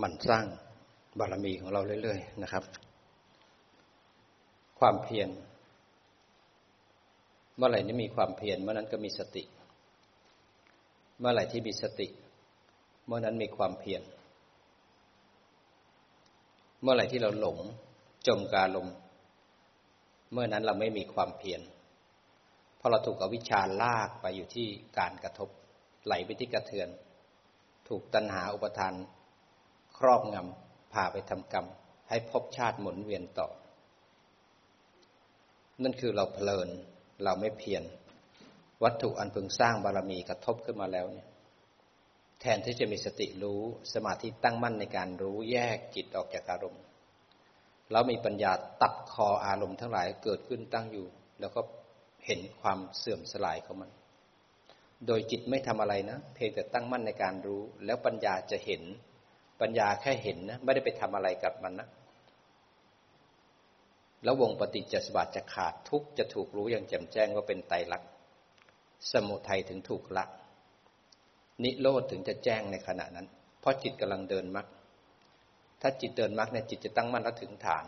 หมั่นสร้างบารมีของเราเรื่อยๆนะครับ ความเพียรเมื่อไหร่นี้มีความเพียรเมื่อนั้นก็มีสติ เมื่อไหร่ที่มีสติ เมื่อนั้นมีความเพียรเมื่อไหร่ที่เราหลงจมกาลมเมื่อนั้นเราไม่มีความเพียรเพราะเราถูกอวิชชาลากไปอยู่ที่การกระทบ ไหลไปที่กระเทือน ถูกตัณหาอุปทาน ครอบงำพาไปทำกรรม ให้พบชาติหมุนเวียนต่อ นั่นคือเราเพลินเราไม่เพียรวัตถุอันพึงสร้างบารมีกระทบขึ้นมาแล้วเนี่ยแทนที่จะมีสติรู้สมาธิตั้งมั่นในการรู้แยกจิตออกจากอารมณ์ แล้วมีปัญญาตัดคออารมณ์ทั้งหลายเกิดขึ้นตั้งอยู่ แล้วก็เห็นความเสื่อมสลายของมัน โดยจิตไม่ทำอะไรนะ เพียงแต่ตั้งมั่นในการรู้ แล้วปัญญาจะเห็น ปัญญาแค่เห็นนะไม่ได้ไปทำอะไรกับมันนะแล้ววงปฏิจจสมบัติจะขาดทุกจะถูกรู้อย่างแจ่มแจ้งว่าเป็นไตรลักษณ์สมุทัยถึงถูกละนิโรธถึงจะแจ้งในขณะนั้น เพราะจิตกำลังเดินมรรคถ้าจิตเดินมรรคเนี่ยจิตจะตั้งมั่นและถึงฐาน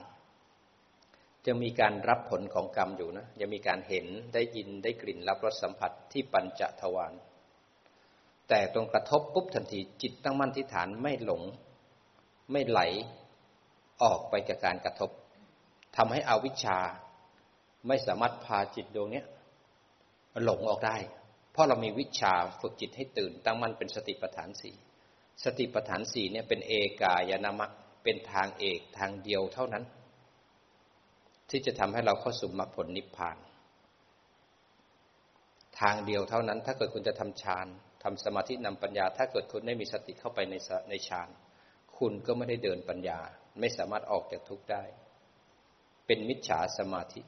จะมีการรับผลของกรรมอยู่นะจะมีการเห็นได้ยินได้กลิ่นรับรสสัมผัสที่ปัญจทวาร แต่ตรงกระทบปุ๊บทันทีจิตตั้งมั่นที่ฐานไม่หลง ไม่ไหลออกไปกับการกระทบทำให้อวิชชาไม่สามารถพาจิตดวงนี้หลงออกได้ เพราะเรามีวิชาฝึกจิตให้ตื่น ตั้งมั่นเป็นสติปัฏฐานสี่สติปัฏฐานสี่เนี่ยเป็นเอกายนามัคเป็นทางเอกทางเดียวเท่านั้น ที่จะทำให้เราเข้าสู่มรรคผลนิพพาน ทางเดียวเท่านั้น ถ้าเกิดคุณจะทำฌาน ทำสมาธินำปัญญา ถ้าเกิดคุณไม่มีสติเข้าไปในในฌาน คุณก็ไม่ได้เดินปัญญา ไม่สามารถออกจากทุกข์ได้ เป็นมิจฉาสมาธิ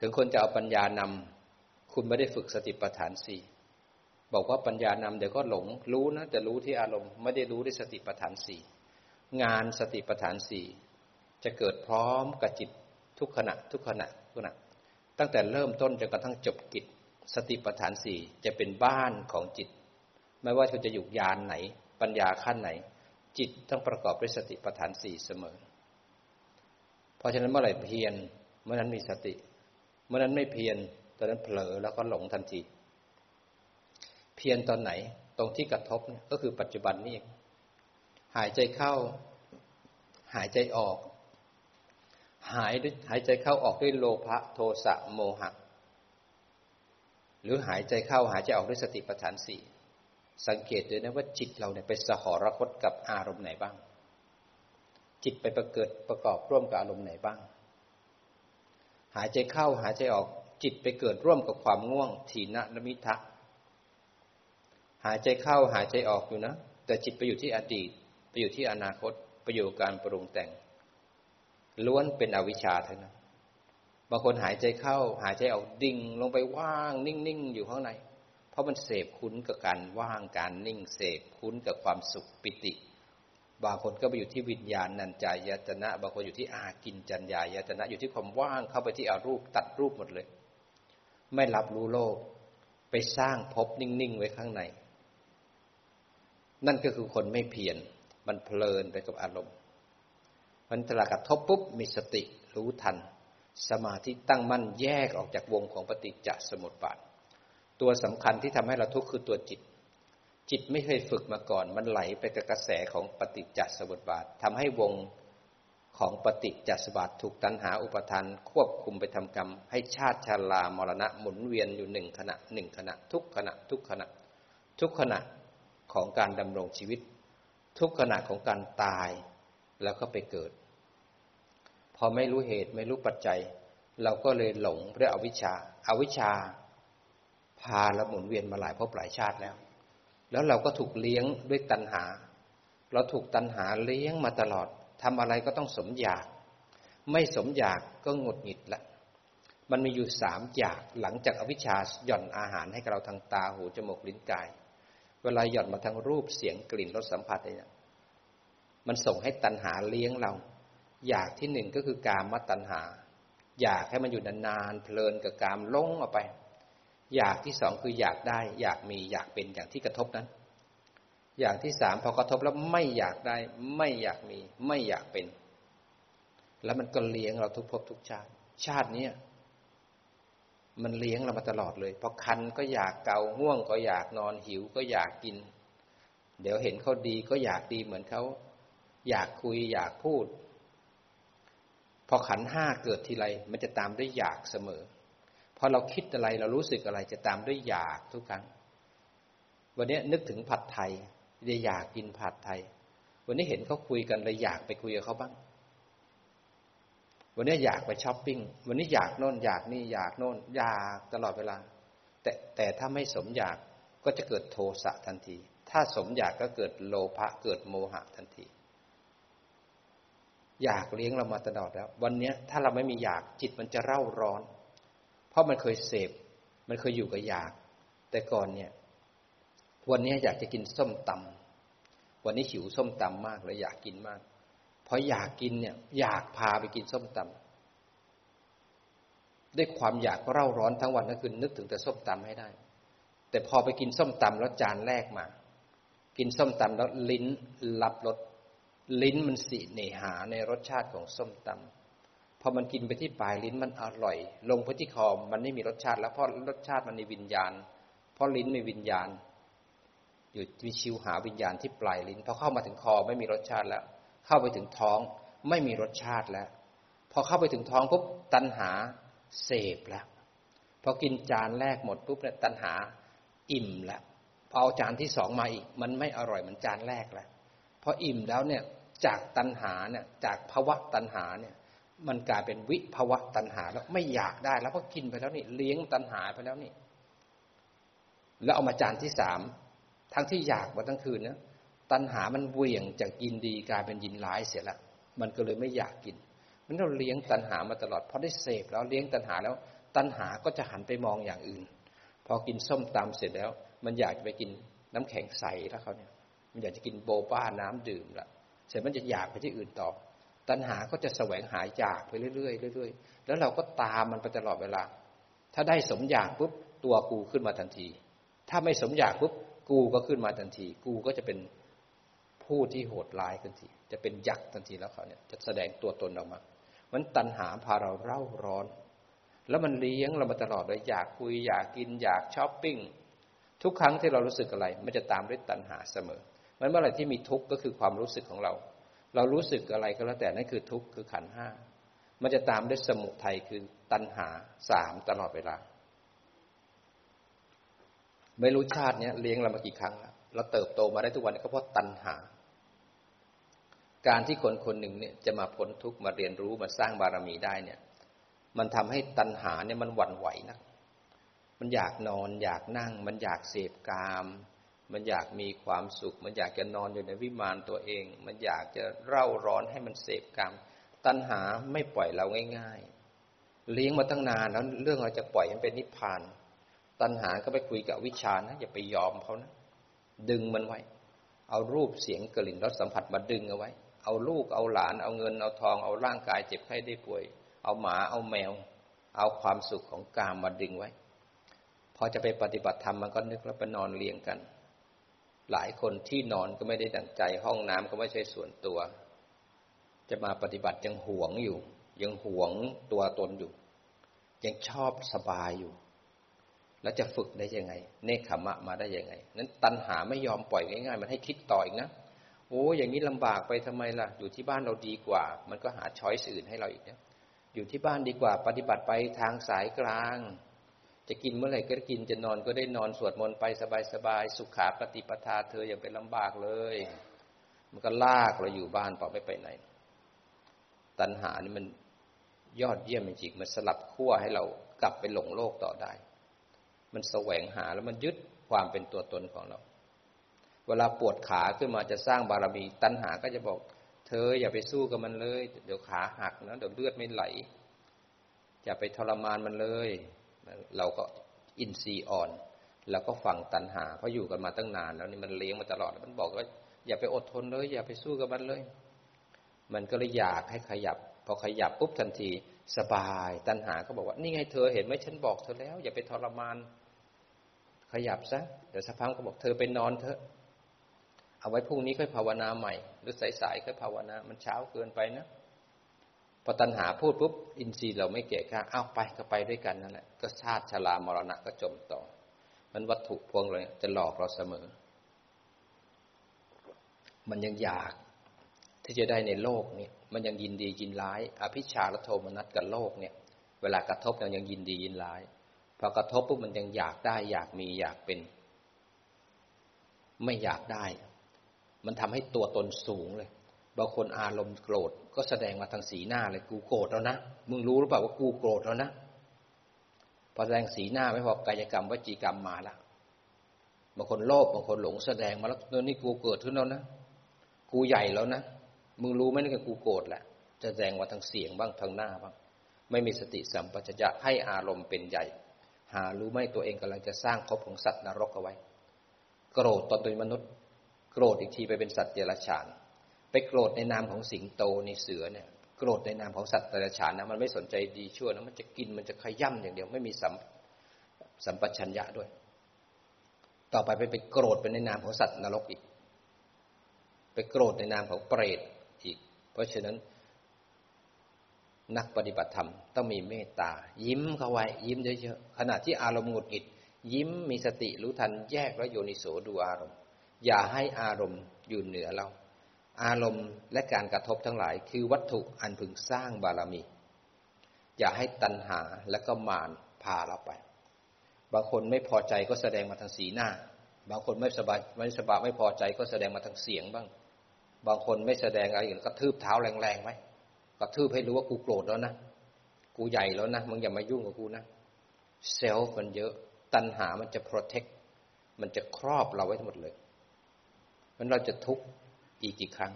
ถึงคนจะเอาปัญญานำคุณไม่ได้ฝึกสติปัฏฐานสี่บอกว่าปัญญานำเดี๋ยวก็หลง รู้นะแต่รู้ที่อารมณ์ไม่ได้รู้ด้วยสติปัฏฐานสี่งานสติปัฏฐานสี่จะเกิดพร้อมกับจิตทุกขณะ ทุกขณะทุกขณะ ตั้งแต่เริ่มต้นจนกระทั่งจบกิจ สติปัฏฐานสี่จะเป็นบ้านของจิต ไม่ว่าคุณจะอยู่ยานไหน ปัญญาขั้นไหน จิตต้องประกอบด้วยสติปัฏฐานสี่เสมอ เพราะฉะนั้นเมื่อไหร่เพียรเมื่อนั้นมีสติ เมื่อนั้นไม่เพียรตอนนั้นเผลอแล้วก็หลงทันที เพียรตอนไหนตรงที่กระทบก็คือปัจจุบันนี่หายใจเข้า หายใจออก หายด้วยหายใจเข้าออกด้วยโลภะโทสะโมหะ หรือหายใจเข้าหายใจออกด้วยสติปัฏฐานสี่ สังเกตด้วยนะว่าจิตเราเนี่ยไปสหรคตกับอารมณ์ไหนบ้าง จิตไปประเกิดประกอบร่วมกับอารมณ์ไหนบ้าง หายใจเข้าหายใจออกจิตไปเกิดร่วมกับความง่วง ทีนะและมิทะหายใจเข้าหายใจออกอยู่นะ แต่จิตไปอยู่ที่อดีต ไปอยู่ที่อนาคตไปอยู่การปรุงแต่ง ล้วนเป็นอวิชชาเท่านั้นบางคนหายใจเข้า หายใจออกดิ่งลงไปว่าง นิ่งๆ อยู่ข้างใน เพราะมันเสพคุ้นกับการว่างการนิ่งเสพคุ้นกับความสุขปิติ บางคนก็ไปอยู่ที่วิญญาณนันจายตนะ บางคนอยู่ที่อากินจัญญายตนะ อยู่ที่ความว่างเข้าไปที่อารูปตัดรูปหมดเลย ไม่รับรู้โลก ไปสร้างภพนิ่งๆไว้ข้างใน นั่นก็คือคนไม่เพียรมันเพลินไปกับอารมณ์ มันตลากระทบปุ๊บมีสติรู้ทัน สมาธิตั้งมั่นแยกออกจากวงของปฏิจจสมุปบาท ตัวสำคัญที่ทำให้เราทุกข์คือตัวจิต จิตไม่เคยฝึกมาก่อน มันไหลไปกับกระแสของปฏิจจสมุปบาททำให้วงของปฏิจจสมบัติถูกตัณหาอุปทาน ควบคุมไปทำกรรม ให้ชาติชารามรณะหมุนเวียนอยู่หนึ่งขณะหนึ่งขณะ ทุกขณะ ทุกขณะ ทุกขณะของการดำรงชีวิต ทุกขณะของการตายแล้วก็ไปเกิด พอไม่รู้เหตุไม่รู้ปัจจัย เราก็เลยหลงด้วยอวิชชาอาวิชชา พาเราหมุนเวียนมาหลายภพหลายชาติแล้ว แล้วเราก็ถูกเลี้ยงด้วยตัณหา เราถูกตัณหาเลี้ยงมาตลอดทำอะไรก็ต้องสมอยาก ไม่สมอยากก็หงุดหงิดละมันมีอยู่สามอยากหลังจากอวิชชาหย่อนอาหารให้กับเราทางตาหูจมูกลิ้นกาย เวลาหย่อนมาทางรูปเสียงกลิ่นรสสัมผัสเนี่ยมันส่งให้ตัณหาเลี้ยงเรา อยากที่หนึ่งก็คือกามตัณหา อยากให้มันอยู่นานๆเพลินกับกามลงออกไป อยากที่สองคืออยากได้ อยากมีอยากเป็นอย่างที่กระทบนั้น อย่างที่สามพอกระทบแล้วไม่อยากได้ ไม่อยากมี ไม่อยากเป็น แล้วมันก็เลี้ยงเราทุกภพทุกชาติ ชาตินี้มันเลี้ยงเรามาตลอดเลยพอคันก็อยากเกาง่วงก็อยากนอนหิวก็อยากกิน เดี๋ยวเห็นเขาดีก็อยากดีเหมือนเขา อยากคุยอยากพูด พอขันห้าเกิดทีไรมันจะตามด้วยอยากเสมอ พอเราคิดอะไรเรารู้สึกอะไรจะตามด้วยอยากทุกครั้ง วันนี้นึกถึงผัดไทยจะอยากกินผัดไทย วันนี้เห็นเขาคุยกันเลยอยากไปคุยกับเขาบ้าง วันนี้อยากไปช้อปปิ้ง วันนี้อยากโน่นอยากนี่อยากโน่นอยากตลอดเวลา แต่แต่ถ้าไม่สมอยากก็จะเกิดโทสะทันที ถ้าสมอยากก็เกิดโลภะเกิดโมหะทันทีอยากเลี้ยงเรามาตลอดแล้ว วันนี้ถ้าเราไม่มีอยากจิตมันจะเร่าร้อน เพราะมันเคยเสพ มันเคยอยู่กับอยาก แต่ก่อนเนี่ย วันนี้อยากจะกินส้มตำวันนี้หิวส้มตำมากเลยอยากกินมากเพราะอยากกินเนี่ย อยากพาไปกินส้มตำด้วยความอยากเร่าร้อนทั้งวันทั้งคืนนึกถึงแต่ส้มตำให้ได้ แต่พอไปกินส้มตำแล้วจานแรกมา กินส้มตำแล้วลิ้นรับรสลิ้นมันสีเนหาในรสชาติของส้มตำ พอมันกินไปที่ปลายลิ้นมันอร่อย ลงไปที่คอมันไม่มีรสชาติ แล้วเพราะรสชาติมันมีวิญญาณ เพราะลิ้นมีวิญญาณ อยู่มีชิวหาวิญญาณที่ปลายลิ้นพอเข้ามาถึงคอไม่มีรสชาติแล้ว เข้าไปถึงท้องไม่มีรสชาติแล้ว พอเข้าไปถึงท้องปุ๊บตัณหาเสพแล้วพอกินจานแรกหมดปุ๊บเนี่ยตัณหาอิ่มแล้วพอเอาจานที่สองมาอีก มันไม่อร่อยเหมือนจานแรกแล้วพออิ่มแล้วเนี่ยจากตัณหาเนี่ยจากภาวะตัณหาเนี่ย มันกลายเป็นวิภวะตัณหา แล้วไม่อยากได้แล้วก็กินไปแล้วนี่เลี้ยงตัณหาไปแล้วนี่แล้วเอามาจานที่สามทั้งที่อยากมาทั้งคืนนะตัณหามันเวี่ยงจากยินดีกลายเป็นยินร้ายเสียละมันก็เลยไม่อยากกินมันเราเลี้ยงตัณหามาตลอดพอได้เสพแล้วเลี้ยงตัณหาแล้ว ตัณหาก็จะหันไปมองอย่างอื่น พอกินส้มตำเสร็จแล้ว มันอยากจะไปกินน้ำแข็งใสแล้วเขาเนี่ย มันอยากจะกินโบบ้าน้ำดื่มละเสร็จมันจะอยากไปที่อื่นต่อ ตัณหาก็จะแสวงหาอยากไปเรื่อยๆเรื่อยๆ แล้วเราก็ตามมันไปตลอดเวลา ถ้าได้สมอยากปุ๊บตัวกูขึ้นมาทันที ถ้าไม่สมอยากปุ๊บกูก็ขึ้นมาทันที กูก็จะเป็นผู้ที่โหดร้ายทันที จะเป็นยักษ์ทันทีแล้วเขาเนี่ยจะแสดงตัวตนออกมา มันตัณหาพาเราเร่าร้อน แล้วมันเลี้ยงเรามาตลอดเลยอยากคุยอยากกินอยากช้อปปิ้งทุกครั้งที่เรารู้สึกอะไร มันจะตามด้วยตัณหาเสมอ มันเมื่อไหร่ที่มีทุกข์ก็คือความรู้สึกของเรา เรารู้สึกอะไรก็แล้วแต่นั่นคือทุกข์คือขันห้ามันจะตามด้วยสมุทัยคือตัณหาสามตลอดเวลา ไม่รู้ชาติเนี้ยเลี้ยงเรามากี่ครั้งแล้วเราเติบโตมาได้ทุกวันก็เพราะตัณหา การที่คนคนหนึ่งเนี่ยจะมาพ้นทุกข์มาเรียนรู้มาสร้างบารมีได้เนี่ย มันทำให้ตัณหาเนี่ยมันหวั่นไหวนะมันอยากนอน อยากนั่ง มันอยากเสพกาม มันอยากมีความสุข มันอยากจะนอนอยู่ในวิมานตัวเอง มันอยากจะเร่าร้อนให้มันเสพกรรม ตัณหาไม่ปล่อยเราง่าย ๆ เลี้ยงมาตั้งนานแล้วเรื่องเราจะปล่อยมันเป็นนิพพาน ตัณหาก็ไปคุยกับวิชานะอย่าไปยอมเขานะ ดึงมันไว้ เอารูปเสียงกลิ่นรสสัมผัสมาดึงเอาไว้ เอาลูกเอาหลาน เอาเงินเอาทอง เอาร่างกายเจ็บไข้ได้ป่วย เอาหมาเอาแมว เอาความสุขของกามมาดึงไว้ พอจะไปปฏิบัติธรรมมันก็นึกแล้วไปนอนเลี้ยงกัน หลายคนที่นอนก็ไม่ได้ดังใจ ห้องน้ำก็ไม่ใช่ส่วนตัว จะมาปฏิบัติยังหวงอยู่ ยังหวงตัวตนอยู่ ยังชอบสบายอยู่ แล้วจะฝึกได้ยังไง เนคขมะมาได้ยังไง นั้นตัณหาไม่ยอมปล่อยง่ายๆ มันให้คิดต่ออีกนะโอ้อย่างนี้ลำบากไปทำไมล่ะ อยู่ที่บ้านเราดีกว่า มันก็หาช้อยส์อื่นให้เราอีกนะอยู่ที่บ้านดีกว่า ปฏิบัติไปทางสายกลาง จะกินเมื่อไหร่ก็กินจะนอนก็ได้นอนสวดมนต์ไปสบายๆสุขาปฏิปทาเธออย่าไปลำบากเลย มันก็ลากเราอยู่บ้านต่อไม่ไปไหน ตัณหานี่มันยอดเยี่ยมจริงๆมันสลับขั้วให้เรากลับไปหลงโลกต่อได้ มันแสวงหาแล้วมันยึดความเป็นตัวตนของเรา เวลาปวดขาขึ้นมาจะสร้างบารมี ตัณหาก็จะบอก เธออย่าไปสู้กับมันเลย เดี๋ยวขาหักนะเดี๋ยวเลือดไม่ไหลอย่าไปทรมานมันเลย เราก็อินทรีย์อ่อน แล้วก็ฟังตัณหาเพราะอยู่กันมาตั้งนานแล้วนี่มันเลี้ยงมาตลอดมันบอกว่าอย่าไปอดทนเลย อย่าไปสู้กับมันเลย มันก็เลยอยากให้ขยับ พอขยับปุ๊บทันทีสบายตัณหาก็บอกว่า นี่ไงเธอเห็นไหมฉันบอกเธอแล้ว อย่าไปทรมาน ขยับซะเดี๋ยวสักพักก็บอกเธอไปนอนเถอะเอาไว้พรุ่งนี้ค่อยภาวนาใหม่ หรือสายๆค่อยภาวนา มันเช้าเกินไปนะ อตัณหาพูดปุ๊บอินทรีย์เราไม่เกะกะอ้าวไปก็ไปด้วยกันนั่นแหละก็ชาติชรามรณะก็จมต่อ มันวัตถุพวงเลยจะหลอกเราเสมอ มันยังอยากที่จะได้ในโลกเนี่ย มันยังยินดียินร้าย อภิชาและโทมนัสกับโลกเนี่ย เวลากระทบยังยังยินดียินร้ายพอกระทบปุ๊บมันยังอยากได้ อยากมีอยากเป็น ไม่อยากได้ มันทำให้ตัวตนสูงเลยบางคนอารมณ์โกรธ ก็แสดงมาทางสีหน้าเลยกูโกรธแล้วนะมึงรู้หรือเปล่าว่ากูโกรธแล้วนะพอแสดงสีหน้าไม่พอกายกรรมวจีกรรมมาแล้วบางคนโลภบางคนหลงแสดงมาแล้วนี่กูเกิดขึ้นแล้วนะกูใหญ่แล้วนะมึงรู้ไหมนี่กูโกรธแหละจะแสดงว่าทางเสียงบ้างทางหน้าบ้าง ไม่มีสติสัมปชัญญะให้อารมณ์เป็นใหญ่ หารู้ไหมตัวเองกำลังจะสร้างภพของสัตว์นรกเอาไว้ โกรธตอนเป็นมนุษย์ โกรธอีกทีไปเป็นสัตว์เดรัจฉาน ไปโกรธในนามของสิงโตในเสือเนี่ยโกรธในนามของสัตว์เดรัจฉานนะมันไม่สนใจดีชั่วนะมันจะกินมันจะขย่ำอย่างเดียว ไม่มีสัมสัมปชัญญะด้วย ต่อไปไปไปโกรธเป็นในนามของสัตว์นรกอีก ไปโกรธในนามของเปรตอีก เพราะฉะนั้น นักปฏิบัติธรรมต้องมีเมตตา ยิ้มเข้าไว้ ยิ้มเยอะๆขณะที่อารมณ์หงุดหงิด ยิ้มมีสติรู้ทันแยกแล้วโยนิโสดูอารมณ์ อย่าให้อารมณ์อยู่เหนือเรา อารมณ์และการกระทบทั้งหลาย คือวัตถุอันพึงสร้างบารมี อย่าให้ตัณหาและก็มารพาเราไป บางคนไม่พอใจก็แสดงมาทางสีหน้า บางคนไม่สบายไม่สบายไม่พอใจก็แสดงมาทางเสียงบ้าง บางคนไม่แสดงอะไรอื่นก็ทืบเท้าแรงๆไหมก็ทืบให้รู้ว่ากูโกรธแล้วนะกูใหญ่แล้วนะมึงอย่ามายุ่งกับกูนะเซลล์มันเยอะตัณหามันจะ protect มันจะครอบเราไว้ทั้งหมดเลยมันเราจะทุกข์ อีกกี่ครั้ง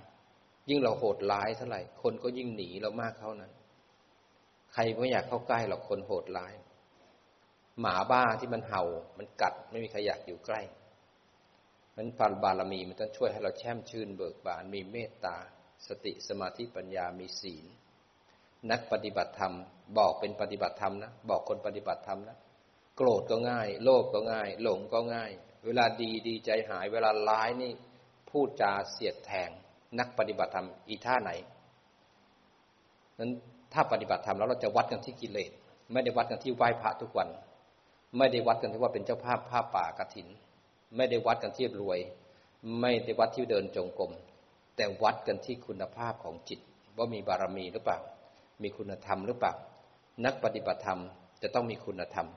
ยิ่งเราโหดร้ายเท่าไหร่ คนก็ยิ่งหนีเรามากเท่านั้น ใครไม่อยากเข้าใกล้หรอกคนโหดร้าย หมาบ้าที่มันเห่า มันกัดไม่มีใครอยากอยู่ใกล้มันปันบารมีมันต้องช่วยให้เราแช่มชื่นเบิกบานมีเมตตา สติสมาธิปัญญามีศีล นักปฏิบัติธรรม บอกเป็นปฏิบัติธรรมนะบอกคนปฏิบัติธรรมนะโกรธก็ง่าย โลภก็ง่าย หลงก็ง่าย เวลาดีดีใจหาย เวลาร้ายนี่ พูดจาเสียดแทง นักปฏิบัติธรรมอีท่าไหนนั้นถ้าปฏิบัติธรรมแล้วเราจะวัดกันที่กิเลสไม่ได้วัดกันที่ไหว้พระทุกวัน ไม่ได้วัดกันที่ว่าเป็นเจ้าภาพผ้าป่ากระถิน ไม่ได้วัดกันที่รวย ไม่ได้วัดที่เดินจงกรมแต่วัดกันที่คุณภาพของจิต ว่ามีบารมีหรือเปล่า มีคุณธรรมหรือเปล่า นักปฏิบัติธรรมจะต้องมีคุณธรรม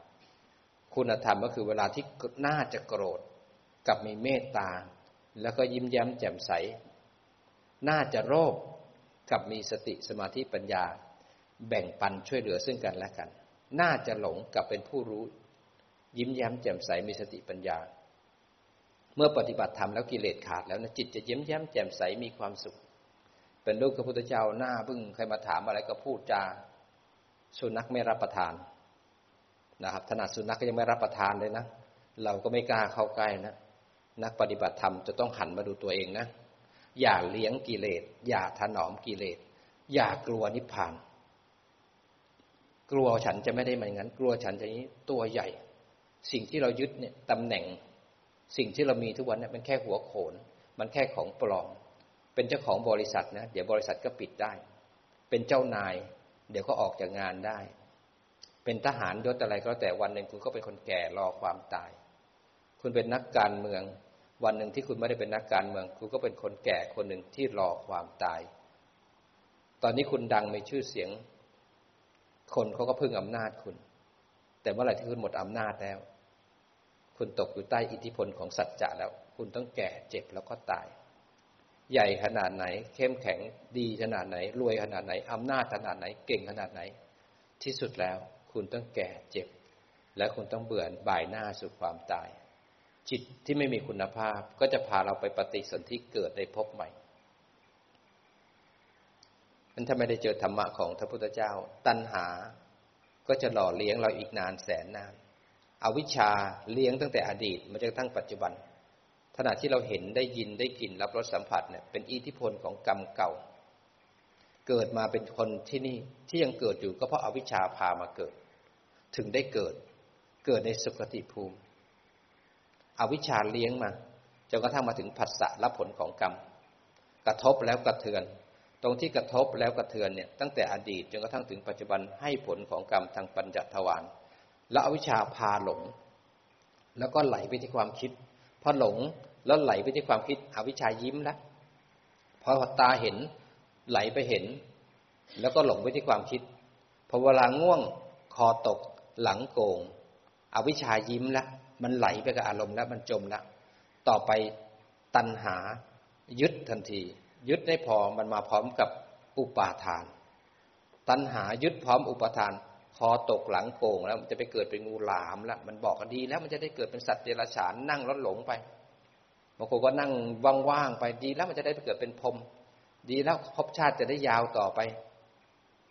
คุณธรรมก็คือเวลาที่น่าจะโกรธกับมีเมตตา แล้วก็ยิ้มแย้มแจ่มใส น่าจะโรคกับมีสติสมาธิปัญญา แบ่งปันช่วยเหลือซึ่งกันและกัน น่าจะหลงกับเป็นผู้รู้ ยิ้มแย้มแจ่มใสมีสติปัญญา เมื่อปฏิบัติธรรมแล้วกิเลสขาดแล้วนะจิตจะยิ้มแย้มแจ่มใสมีความสุข เป็นลูกพระพุทธเจ้าหน้าบึ้งใครมาถามอะไรก็พูดจาสุนัขไม่รับประทานนะครับขนาดสุนัขก็ยังไม่รับประทานเลยนะ เราก็ไม่กล้าเข้าใกล้นะ นักปฏิบัติธรรมจะต้องหันมาดูตัวเองนะ อย่าเลี้ยงกิเลส อย่าถนอมกิเลส อย่ากลัวนิพพาน กลัวฉันจะไม่ได้เหมือนงั้น กลัวฉันจะนี้ตัวใหญ่ สิ่งที่เรายึดเนี่ยตำแหน่ง สิ่งที่เรามีทุกวันเนี้มันแค่หัวโขน มันแค่ของปลอม เป็นเจ้าของบริษัทนะ เดี๋ยวบริษัทก็ปิดได้ เป็นเจ้านาย เดี๋ยวก็ออกจากงานได้ เป็นทหารยศอะไรก็แต่วันหนึ่งคุณก็เป็นคนแก่รอความตาย คุณเป็นนักการเมือง วันหนึ่งที่คุณไม่ได้เป็นนักการเมือง คุณก็เป็นคนแก่คนหนึ่งที่รอความตาย ตอนนี้คุณดังมีชื่อเสียง คนเขาก็พึ่งอำนาจคุณ แต่เมื่อไหร่ที่คุณหมดอำนาจแล้ว คุณตกอยู่ใต้อิทธิพลของสัจจะแล้ว คุณต้องแก่เจ็บแล้วก็ตาย ใหญ่ขนาดไหน เข้มแข็งดีขนาดไหน รวยขนาดไหนอำนาจขนาดไหนเก่งขนาดไหน ที่สุดแล้ว คุณต้องแก่เจ็บ และคุณต้องเบื่อบ่ายหน้าสู่ความตาย จิตที่ไม่มีคุณภาพก็จะพาเราไปปฏิสนธิเกิดในภพใหม่นั้นถ้าไม่ได้เจอธรรมะของพระพุทธเจ้า ตัณหาก็จะหล่อเลี้ยงเราอีกนานแสนนานอวิชชาเลี้ยงตั้งแต่อดีตมาจนกระทั่งปัจจุบันขณะที่เราเห็นได้ยินได้กลิ่นรับรสสัมผัสเนี่ยเป็นอิทธิพลของกรรมเก่า เกิดมาเป็นคนที่นี่ที่ยังเกิดอยู่ก็เพราะอาวิชชาพามาเกิด ถึงได้เกิดเกิดในสุคติภูมิ อวิชชาเลี้ยงมาจนกระทั่งมาถึงผัสสะรับผลของกรรม กระทบแล้วกระเทือน ตรงที่กระทบแล้วกระเทือนเนี่ยตั้งแต่อดีตจนกระทั่งถึงปัจจุบันให้ผลของกรรมทางปัญจทวารแล้วอวิชชาพาหลง แล้วก็ไหลไปที่ความคิดพอหลงแล้วไหลไปที่ความคิดอวิชชายิ้มแล้วพอตาเห็นไหลไปเห็น แล้วก็หลงไปที่ความคิดพอเวลาง่วงคอตกหลังโกง อวิชชายิ้มแล้ว มันไหลไปกับอารมณ์แล้วมันจมแล้วต่อไปตัณหายึดทันที ยึดได้พอมันมาพร้อมกับอุปาทาน ตัณหายึดพร้อมอุปาทาน คอตกหลังโกงแล้วมันจะไปเกิดเป็นงูหลามแล้วมันบอกกันดีแล้วมันจะได้เกิดเป็นสัตว์เดรัจฉานนั่งรถหลงไปบางคนก็นั่งว่างๆไปดีแล้วมันจะได้ไปเกิดเป็นพรมดีแล้วภพชาติจะได้ยาวต่อไป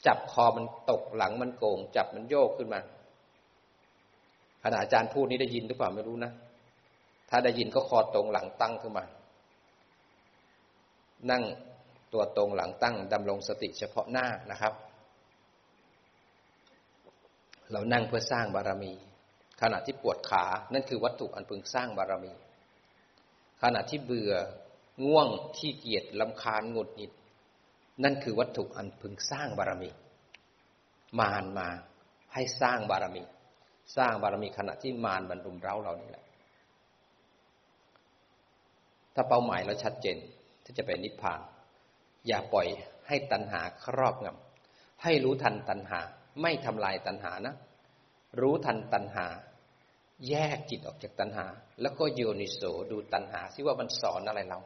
จับคอมันตกหลังมันโกงจับมันโยกขึ้นมา ขณะอาจารย์พูดนี้ได้ยินหรือเปล่าไม่รู้นะ ถ้าได้ยินก็คอตรงหลังตั้งขึ้นมา นั่งตัวตรงหลังตั้งดำรงสติเฉพาะหน้านะครับ เรานั่งเพื่อสร้างบารมี ขณะที่ปวดขา นั่นคือวัตถุอันพึงสร้างบารมี ขณะที่เบื่อง่วงขี้เกียจลำคาญหงุดหงิด นั่นคือวัตถุอันพึงสร้างบารมี มานมาให้สร้างบารมี สร้างบารมีขณะที่มารบรรลุมเร้าเรานี่แหละ ถ้าเป้าหมายเราชัดเจนที่จะไปนิพพาน อย่าปล่อยให้ตัณหาครอบงำให้รู้ทันตัณหา ไม่ทำลายตัณหานะ รู้ทันตัณหา แยกจิตออกจากตัณหา แล้วก็โยนิโสดูตัณหาซิว่ามันสอนอะไรเรา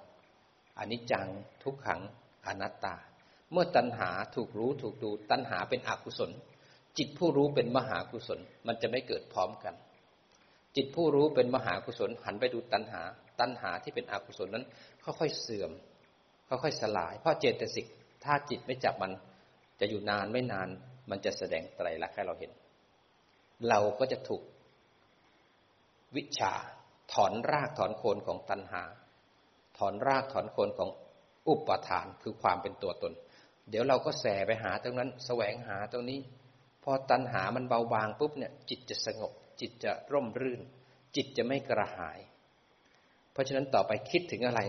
อนิจจังทุกขังอนัตตา เมื่อตัณหาถูกรู้ถูกดูตัณหาเป็นอกุศล จิตผู้รู้เป็นมหากุศล มันจะไม่เกิดพร้อมกัน จิตผู้รู้เป็นมหากุศล หันไปดูตัณหา ตัณหาที่เป็นอกุศลนั้นค่อยๆเสื่อมค่อยๆสลาย เพราะเจตสิกถ้าจิตไม่จับมันจะอยู่นานไม่นาน มันจะแสดงไตรลักษณ์ให้เราเห็น เราก็จะถูกวิชาถอนรากถอนโคนของตัณหา ถอนรากถอนโคนของอุปทานคือความเป็นตัวตน เดี๋ยวเราก็แสไปหาตรงนั้น แสวงหาตรงนี้ พอตัณหามันเบาบางปุ๊บเนี่ย จิตจะสงบ จิตจะร่มรื่น จิตจะไม่กระหาย เพราะฉะนั้นต่อไปคิดถึงอะไร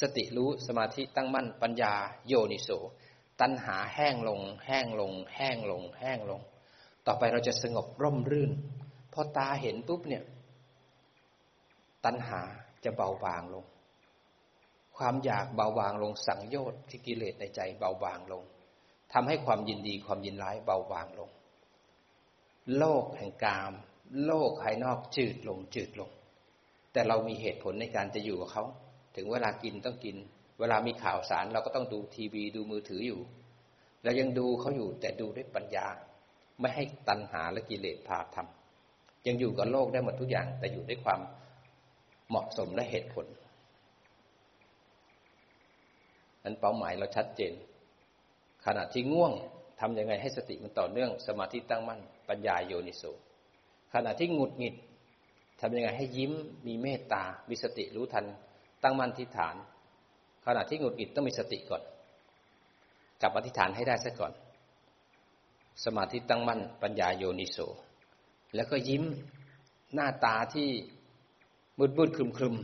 สติรู้สมาธิตั้งมั่นปัญญาโยนิโสตัณหาแห้งลง แห้งลง แห้งลง แห้งลง ต่อไปเราจะสงบร่มรื่น พอตาเห็นปุ๊บเนี่ย ตัณหาจะเบาบางลง ความอยากเบาบางลงสังโยชน์ที่กิเลสในใจเบาบางลง ทำให้ความยินดีความยินร้ายเบาบางลง โลกแห่งกาม โลกภายนอกจืดลงจืดลง แต่เรามีเหตุผลในการจะอยู่กับเขา ถึงเวลากินต้องกิน เวลามีข่าวสารเราก็ต้องดูทีวีดูมือถืออยู่เรายังดูเขาอยู่แต่ดูด้วยปัญญา ไม่ให้ตัณหาและกิเลสพาทำยังอยู่กับโลกได้หมดทุกอย่าง แต่อยู่ด้วยความเหมาะสมและเหตุผลนั้นเป้าหมายเราชัดเจน ขณะที่ง่วงทํำยังไงให้สติมันต่อเนื่อง สมาธิตั้งมั่น ปัญญาโยนิโสขณะที่หงุดหงิดทำยังไงให้ยิ้มมีเมตตา มีสติรู้ทัน ตั้งมั่นที่ฐาน ขณะที่หงุดหงิดต้องมีสติก่อนกลับอธิษฐานให้ได้ซะก่อน สมาธิตั้งมั่น ปัญญาโยนิโสแล้วก็ยิ้มหน้าตาที่มืดมืดคลุมคลุม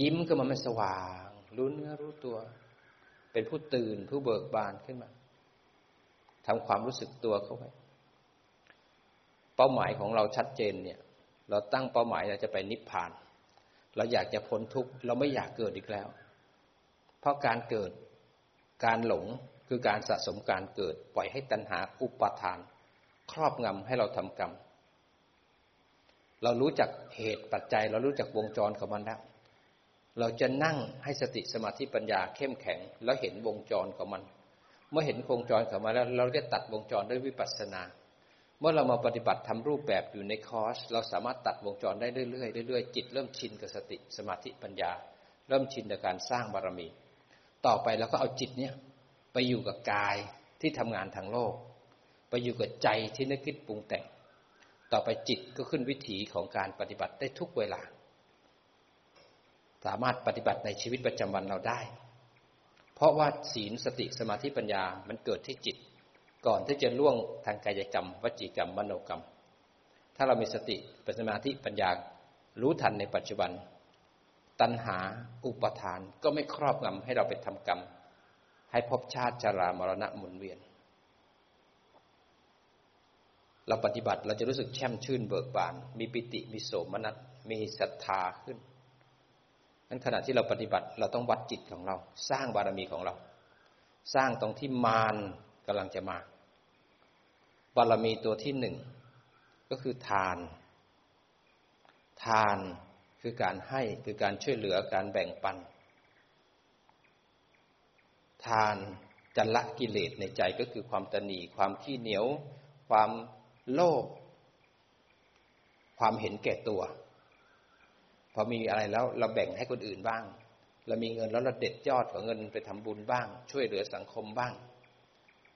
ยิ้มก็มันสว่าง รู้เนื้อรู้ตัว เป็นผู้ตื่นผู้เบิกบานขึ้นมาทำความรู้สึกตัวเข้าไปเป้าหมายของเราชัดเจนเนี่ย เราตั้งเป้าหมายเราจะไปนิพพาน เราอยากจะพ้นทุกข์เราไม่อยากเกิดอีกแล้ว เพราะการเกิดการหลงคือการสะสมการเกิด ปล่อยให้ตัณหาอุปาทาน ครอบงำให้เราทำกรรม เรารู้จักเหตุปัจจัย เรารู้จักวงจรของมันแล้ว เราจะนั่งให้สติสมาธิปัญญาเข้มแข็ง แล้วเห็นวงจรของมัน เมื่อเห็นวงจรของมันแล้ว เราจะตัดวงจรด้วยวิปัสสนา เมื่อเรามาปฏิบัติทำรูปแบบอยู่ในคอร์ส เราสามารถตัดวงจรได้เรื่อยๆเรื่อยๆจิตเริ่มชินกับสติสมาธิปัญญา เริ่มชินกับการสร้างบารมี ต่อไปเราก็เอาจิตเนี้ยไปอยู่กับกายที่ทำงานทางโลก ไปอยู่กับใจที่นึกคิดปรุงแต่ง ต่อไปจิตก็ขึ้นวิถีของการปฏิบัติได้ทุกเวลา สามารถปฏิบัติในชีวิตประจำวันเราได้ เพราะว่าศีลสติสมาธิปัญญามันเกิดที่จิต ก่อนที่จะล่วงทางกายกรรม วจีกรรมมโนกรรม ถ้าเรามีสติปัสมาธิปัญญารู้ทันในปัจจุบัน ตัณหาอุปทานก็ไม่ครอบงำให้เราไปทำกรรม ให้พบชาติชรามรณะหมุนเวียน เราปฏิบัติเราจะรู้สึกแช่มชื่นเบิกบาน มีปิติมีโสมนัสมีศรัทธาขึ้น นั้นขณะที่เราปฏิบัติเราต้องวัดจิตของเรา สร้างบารมีของเรา สร้างตรงที่มารกำลังจะมา บารมีตัวที่หนึ่งก็คือทาน ทานคือการให้คือการช่วยเหลือการแบ่งปัน ทานจะละกิเลสในใจก็คือความตนีความขี้เหนียว ความโลภความเห็นแก่ตัว พอมีอะไรแล้วเราแบ่งให้คนอื่นบ้าง เรามีเงินแล้วเราเด็ดยอดของเงินไปทำบุญบ้าง ช่วยเหลือสังคมบ้าง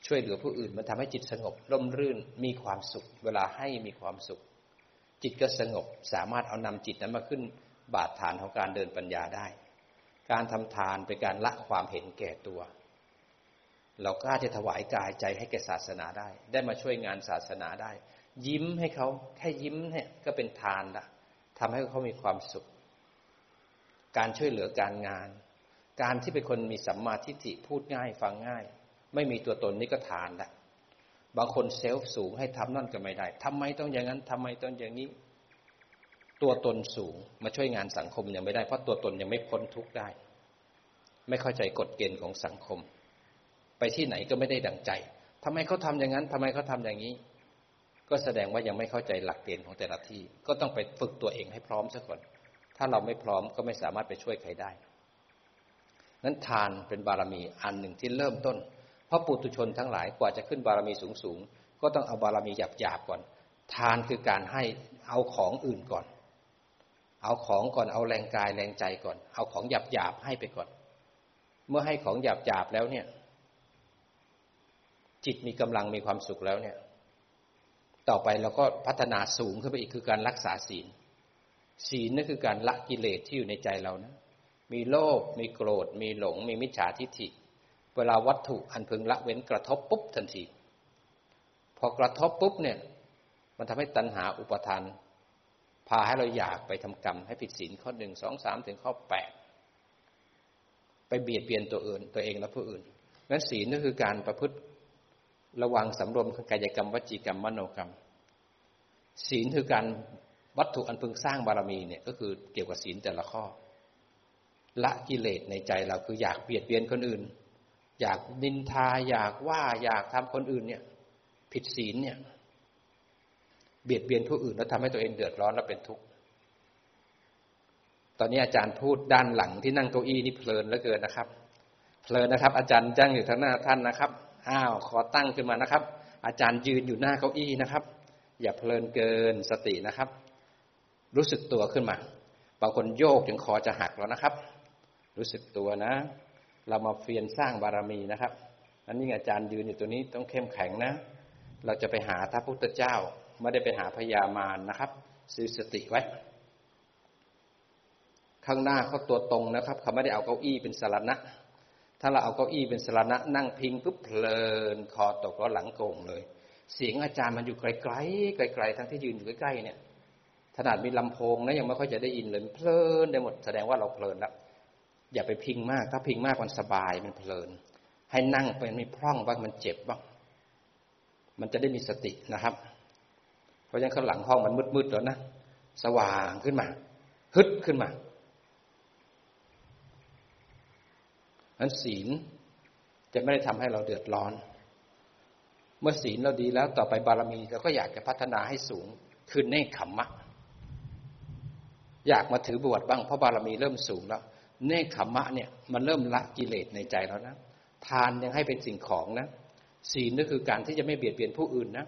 ช่วยเหลือผู้อื่นมันทำให้จิตสงบร่มรื่นมีความสุข เวลาให้มีความสุข จิตก็สงบสามารถเอานำจิตนั้นมาขึ้นบาดฐานของการเดินปัญญาได้ การทำทานเป็นการละความเห็นแก่ตัว เรากล้าจะถวายกายใจให้แก่ศาสนาได้ ได้มาช่วยงานศาสนาได้ ยิ้มให้เขาแค่ยิ้มเนี่ยก็เป็นทานละ ทำให้เขามีความสุข การช่วยเหลือการงาน การที่เป็นคนมีสัมมาทิฏฐิพูดง่ายฟังง่าย ไม่มีตัวตนนี่ก็ทานละบางคนเซลฟ์สูงให้ทำนั่นก็ไม่ได้ทำไมต้องอย่างนั้นทำไมต้องอย่างนี้ ตัวตนสูงมาช่วยงานสังคมยังไม่ได้เพราะตัวตนยังไม่พ้นทุกข์ได้ ไม่เข้าใจกฎเกณฑ์ของสังคม ไปที่ไหนก็ไม่ได้ดังใจทำไมเขาทำอย่างนั้นทำไมเขาทาอย่างนี้ ก็แสดงว่ายังไม่เข้าใจหลักเกณฑ์ของแต่ละที่ ก็ต้องไปฝึกตัวเองให้พร้อมซะก่อน ถ้าเราไม่พร้อมก็ไม่สามารถไปช่วยใครได้ นั้นทานเป็นบารมีอันหนึ่งที่เริ่มต้น เพราะปุถุชนทั้งหลายกว่าจะขึ้นบารมีสูงสูงก็ต้องเอาบารมีหยาบหยาบก่อน ทานคือการให้เอาของอื่นก่อน เอาของก่อนเอาแรงกายแรงใจก่อน เอาของหยาบหยาบให้ไปก่อน เมื่อให้ของหยาบหยาบแล้วเนี่ย จิตมีกำลังมีความสุขแล้วเนี่ย ต่อไปเราก็พัฒนาสูงขึ้นไปอีกคือการรักษาศีล ศีลนั่นคือการละกิเลสที่อยู่ในใจเรานะ มีโลภมีโกรธ มีหลง มีมิจฉาทิฏฐิ เวลาวัตถุอันพึงละเว้นกระทบปุ๊บทันที พอกระทบปุ๊บเนี่ย มันทำให้ตัณหาอุปทาน พาให้เราอยากไปทำกรรม ให้ผิดศีลข้อหนึ่งสองสามถึงข้อแปดไปเบียดเบียนตัวอื่นตัวเองและผู้อื่นนั้นศีลนั่นคือการประพฤติ ระวังสำรวมกายกรรมวจีกรรมมโนกรรม ศีลคือการวัตถุอันพึงสร้างบารมีเนี่ยก็คือเกี่ยวกับศีลแต่ละข้อ ละกิเลสในใจเราคืออยากเบียดเบียนคนอื่น อยากนินทาอยากว่าอยากทำคนอื่นเนี่ย ผิดศีลเนี่ย เบียดเบียนผู้อื่นแล้วทำให้ตัวเองเดือดร้อนแล้วเป็นทุกข์ตอนนี้อาจารย์พูดด้านหลังที่นั่งเก้าอี้นี่เพลินเหลือเกินนะครับ เพลินนะครับ อาจารย์จ้างอยู่ทางหน้าท่านนะครับ อ้าวขอตั้งขึ้นมานะครับ อาจารย์ยืนอยู่หน้าเก้าอี้นะครับ อย่าเพลินเกินสตินะครับ รู้สึกตัวขึ้นมาบางคนโยกจนคอจะหักแล้วนะครับ รู้สึกตัวนะ เรามาเฟียนสร้างบารมีนะครับอันนี้อาจารย์ยืนอยู่ตัวนี้ต้องเข้มแข็งนะ เราจะไปหาพระพุทธเจ้าไม่ได้ไปหาพญามารนะครับ ซื้อสติไว้ ข้างหน้าเขาตัวตรงนะครับ เขาไม่ได้เอาเก้าอี้เป็นสารณะ ถ้าเราเอาเก้าอี้เป็นสรณะนั่งพิงปุ๊บเพลินคอตกแล้วหลังโก่งเลย เสียงอาจารย์มันอยู่ไกลๆไกลๆทั้งที่ยืนอยู่ใกล้ๆเนี่ยขนาดมีลำโพงนะยังไม่ค่อยจะได้ยินเลยเพลินได้หมดแสดงว่าเราเพลินแล้วอย่าไปพิงมาก ถ้าพิงมากมันสบายมันเพลิน ให้นั่งเป็นม่พร่องบ้างมันเจ็บบ้างมันจะได้มีสตินะครับ เพราะฉะนั้นข้างหลังห้องมันมืดๆแล้วนะสว่างขึ้นมา ฮึดขึ้นมา นั้นศีลจะไม่ได้ทำให้เราเดือดร้อน เมื่อศีลเราดีแล้วต่อไปบารมีเราก็อยากจะพัฒนาให้สูงคือเนคขมมะ อยากมาถือบวชบ้างเพราะบารมีเริ่มสูงแล้ว เนคขมมะเนี่ยมันเริ่มละกิเลสในใจแล้วนะทานยังให้เป็นสิ่งของนะศีลก็คือการที่จะไม่เบียดเบียนผู้อื่นนะ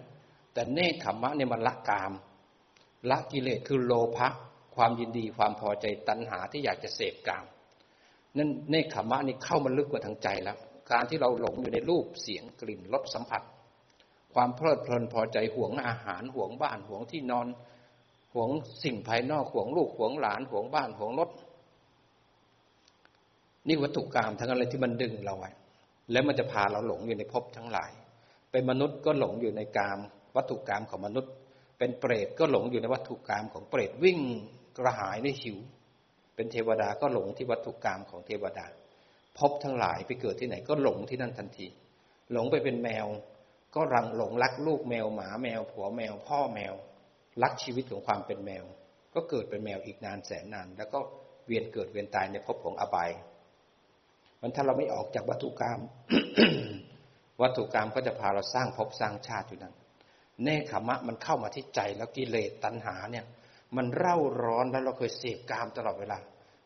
แต่เนคขมมะเนี่ยมันละกาม ละกิเลสคือโลภะความยินดีความพอใจตัณหาที่อยากจะเสพกาม นั่นเนคขมะนี่เข้ามาลึกกว่าทางใจแล้ว การที่เราหลงอยู่ในรูปเสียงกลิ่นรสสัมผัส ความเพลิดเพลินพอใจห่วงอาหารห่วงบ้านห่วงที่นอนห่วงสิ่งภายนอกห่วงลูกห่วงหลานห่วงบ้านห่วงรถนี่วัตถุกรรมทั้งอะไรที่มันดึงเราไว้แล้วมันจะพาเราหลงอยู่ในภพทั้งหลาย เป็นมนุษย์ก็หลงอยู่ในกามวัตถุกรรมของมนุษย์ เป็นเปรตก็หลงอยู่ในวัตถุกรรมของเปรตวิ่งกระหายในหิว เป็นเทวดาก็หลงที่วัตถุกรรมของเทวดา พบทั้งหลายไปเกิดที่ไหนก็หลงที่นั่นทันที หลงไปเป็นแมว ก็รังหลงรักลูกแมวหมาแมว ผัวแมว พ่อแมว รักชีวิตของความเป็นแมว ก็เกิดเป็นแมวอีกนานแสนนาน แล้วก็เวียนเกิดเวียนตายในภพของอบายมันถ้าเราไม่ออกจากวัตถุกรรมวัตถุกรรมก็จะพาเราสร้างภพสร้างชาติอยู่นั้นเนคขมะมันเข้ามาที่ใจแล้วกิเลสตัณหาเนี่ย มันเร่าร้อนแล้วเราเคยเสพกามตลอดเวลา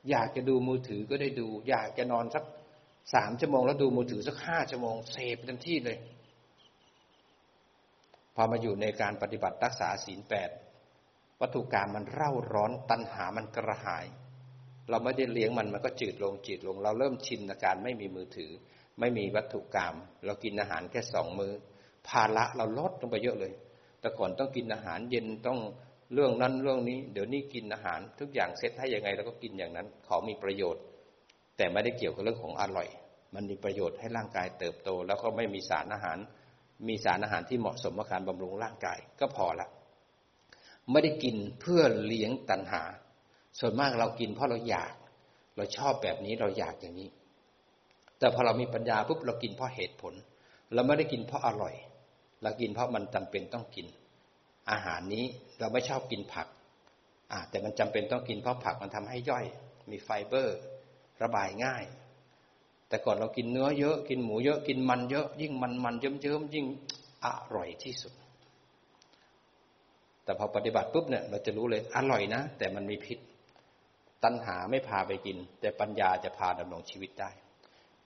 อยากจะดูมือถือก็ได้ดู อยากจะนอนสักสามชั่วโมงแล้วดูมือถือสักห้าชั่วโมงเสพเต็มที่เลย พอมาอยู่ในการปฏิบัติรักษาศีลแปดวัตถุกรรมมันเร่าร้อนตัณหามันกระหาย เราไม่ได้เลี้ยงมันมันก็จืดลงจืดลง เราเริ่มชินในการไม่มีมือถือ ไม่มีวัตถุกรรมเรากินอาหารแค่สองมือ้อภาระเราลดลงไปเยอะเลย แต่ก่อนต้องกินอาหารเย็นต้อง เรื่องนั้นเรื่องนี้ เดี๋ยวนี้กินอาหาร ทุกอย่างเซ็ตให้ยังไงเราก็กินอย่างนั้นขอมีประโยชน์ แต่ไม่ได้เกี่ยวกับเรื่องของอร่อย มันมีประโยชน์ให้ร่างกายเติบโต แล้วก็ไม่มีสารอาหาร มีสารอาหารที่เหมาะสมกับการบำรุงร่างกายก็พอละไม่ได้กินเพื่อเลี้ยงตัณหา ส่วนมากเรากินเพราะเราอยาก เราชอบแบบนี้เราอยากอย่างนี้ แต่พอเรามีปัญญาปุ๊บเรากินเพราะเหตุผล เราไม่ได้กินเพราะอร่อย เรากินเพราะมันจำเป็นต้องกิน อาหารนี้เราไม่ชอบกินผักแต่มันจำเป็นต้องกินเพราะผักมันทำให้ย่อย มีไฟเบอร์ ระบายง่าย แต่ก่อนเรากินเนื้อเยอะกินหมูเยอะกินมันเยอะ ยิ่งมันมันเยิ้มเยิ้มยิ่งอร่อยที่สุด แต่พอปฏิบัติปุ๊บเนี่ยเราจะรู้เลยอร่อยนะ แต่มันมีพิษ ตัณหาไม่พาไปกิน แต่ปัญญาจะพาดำรงชีวิตได้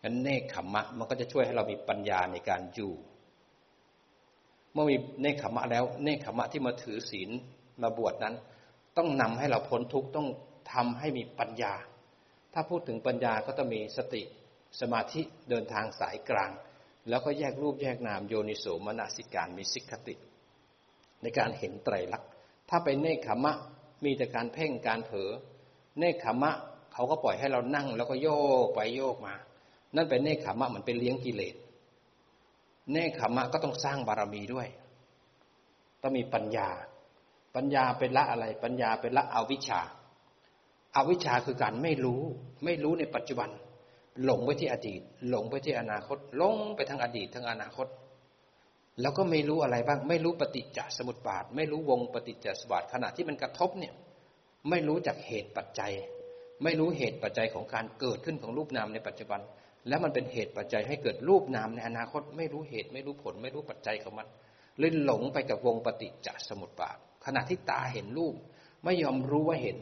งั้นเนคขมมะมันก็จะช่วยให้เรามีปัญญาในการอยู่ เมื่อมีเนคขมะแล้ว เนคขมะที่มาถือศีลมาบวชนั้น ต้องนำให้เราพ้นทุกข์ต้องทำให้มีปัญญา ถ้าพูดถึงปัญญาก็ต้องมีสติสมาธิเดินทางสายกลาง แล้วก็แยกรูปแยกนามโยนิโสมนสิการมีสิกขติ ในการเห็นไตรลักษณ์ถ้าไปเนคขมะมีแต่การเพ่งการเผลอเนคขมะเขาก็ปล่อยให้เรานั่งแล้วก็โยกไปโยกมา นั่นเป็นเนคขมะมันเป็นเลี้ยงกิเลส เนคขมะก็ต้องสร้างบารมีด้วย ต้องมีปัญญา ปัญญาเป็นละอะไร ปัญญาเป็นละอวิชชาอาวิชชาคือการไม่รู้ ไม่รู้ในปัจจุบัน หลงไปที่อดีต หลงไปที่อนาคต หลงไปทั้งอดีตทั้งอนาคต แล้วก็ไม่รู้อะไรบ้าง ไม่รู้ปฏิจจสมุปบาท ไม่รู้วงปฏิจจสมุปบาทขณะที่มันกระทบเนี่ย ไม่รู้จากเหตุปัจจัย ไม่รู้เหตุปัจจัยของการเกิดขึ้นของรูปนามในปัจจุบัน แล้วมันเป็นเหตุปัจจัยให้เกิดรูปนามในอนาคตไม่รู้เหตุไม่รู้ผล ไม่รู้ปัจจัยของมันเลยหลงไปกับวงปฏิจจสมุปบาทขณะที่ตาเห็นรูป ไม่ยอมรู้ว่าเห็น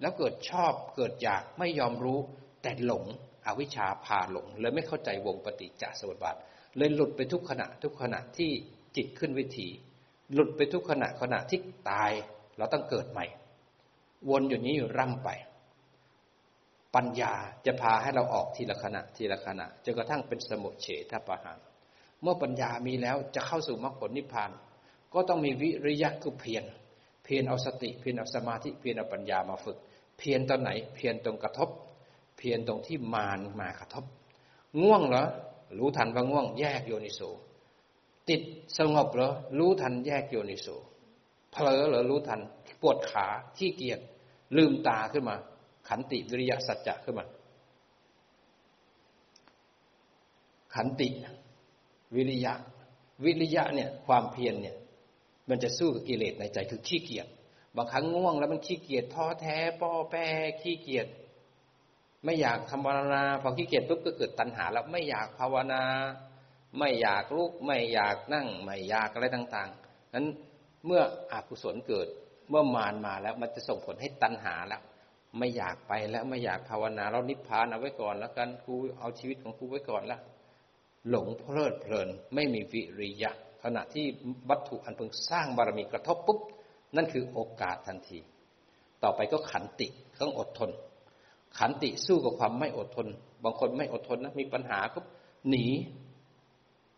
แล้วเกิดชอบเกิดอยากไม่ยอมรู้แต่หลงอวิชชาพาหลงเลยไม่เข้าใจวงปฏิจจสมุปบาทเลยหลุดไปทุกขณะทุกขณะที่จิตขึ้นวิถี หลุดไปทุกขณะขณะที่ตายเราต้องเกิดใหม่ วนอยู่นี้อยู่ร่ำไป ปัญญาจะพาให้เราออกทีละขณะทีละขณะจนกระทั่งเป็นสมุเฉทประหารเมื่อปัญญามีแล้วจะเข้าสู่มรรคผลนิพพาน ก็ต้องมีวิริยะคือเพียรเพียรเอาสติเพียรเอาสมาธิเพียรเอาปัญญามาฝึก เพียรตอนไหน เพียรตรงกระทบ เพียรตรงที่มารมากระทบ ง่วงเหรอรู้ทันว่าง่วงแยกโยนิโสติดสงบเหรอรู้ทันแยกโยนิโสเผลอเหรอรู้ทันปวดขาที่เกียจลืมตาขึ้นมา ขันติวิริยะสัจจะขึ้นมา ขันติ วิริยะ วิริยะเนี่ย ความเพียรเนี่ย มันจะสู้กับกิเลสในใจคือขี้เกียจบางครั้งง่วงแล้วมันขี้เกียจท้อแท้ป้อแป้ขี้เกียจไม่อยากทำภาวนาพอขี้เกียจปุ๊บก็เกิดตัณหา แล้วไม่อยากภาวนา ไม่อยากลุกไม่อยากนั่ง ไม่อยากอะไรต่างๆนั้นเมื่ออกุศลเกิดเมื่อมารมาแล้วมันจะส่งผลให้ตัณหาแล้ว ไม่อยากไปแล้วไม่อยากภาวนาเรานิพพานเอาไว้ก่อนแล้วกันกูเอาชีวิตของกูไว้ก่อนละหลงเพลิดเพลิน ไม่มีวิริยะ ขณะที่วัตถุอันเพิ่งสร้างบารมีกระทบปุ๊บนั่นคือโอกาสทันที ต่อไปก็ขันติต้องอดทน ขันติสู้กับความไม่อดทน บางคนไม่อดทนนะมีปัญหาก็หนี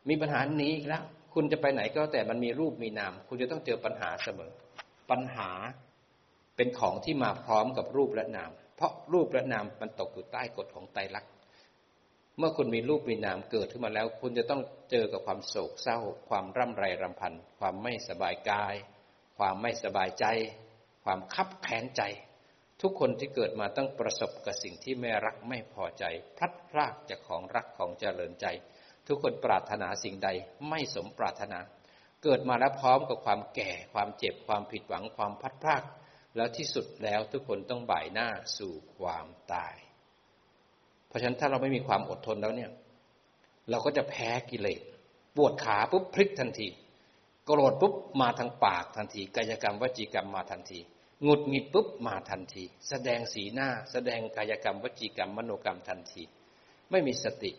มีปัญหาหนีอีกแล้วคุณจะไปไหนก็แต่มันมีรูปมีนาม คุณจะต้องเจอปัญหาเสมอ ปัญหา เป็นของที่มาพร้อมกับรูปและนาม เพราะรูปและนามมันตกอยู่ใต้กฎของไตรลักษณ์เมื่อคุณมีรูปมีนามเกิดขึ้นมาแล้ว คุณจะต้องเจอกับความโศกเศร้า ความร่ำไรรำพัน ความไม่สบายกาย ความไม่สบายใจ ความคับแค้นใจ ทุกคนที่เกิดมาต้องประสบกับสิ่งที่ไม่รักไม่พอใจ พลัดพรากจากของรักของเจริญใจ ทุกคนปรารถนาสิ่งใดไม่สมปรารถนา เกิดมาแล้วพร้อมกับความแก่ ความเจ็บ ความผิดหวัง ความพัดพราก แล้วที่สุดแล้วทุกคนต้องบ่ายหน้าสู่ความตาย เพราะฉะนั้นถ้าเราไม่มีความอดทนแล้วเนี่ย เราก็จะแพ้กิเลสปวดขาปุ๊บพลิกทันที โกรธปุ๊บมาทางปากทันที กายกรรมวจีกรรมมาทันทีหงุดหงิดปุ๊บมาทันที แสดงสีหน้า แสดงกายกรรมวจีกรรมมโนกรรมทันที ไม่มีสติ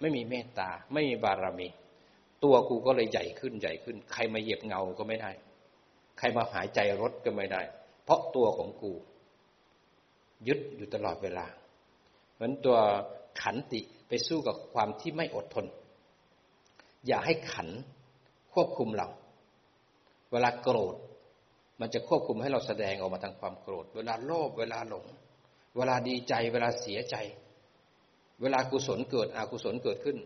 ไม่มีเมตตา ไม่มีบารมี ตัวกูก็เลยใหญ่ขึ้นใหญ่ขึ้น ใครมาเหยียบเงาก็ไม่ได้ ใครมาหายใจรถก็ไม่ได้ เพราะตัวของกู ยึดอยู่ตลอดเวลา เหมือนตัวขันติไปสู้กับความที่ไม่อดทน อย่าให้ขันควบคุมเรา เวลาโกรธ มันจะควบคุมให้เราแสดงออกมาทางความโกรธ เวลาโลภเวลาหลง เวลาดีใจ เวลาเสียใจ เวลากุศลเกิดอกุศลเกิดขึ้น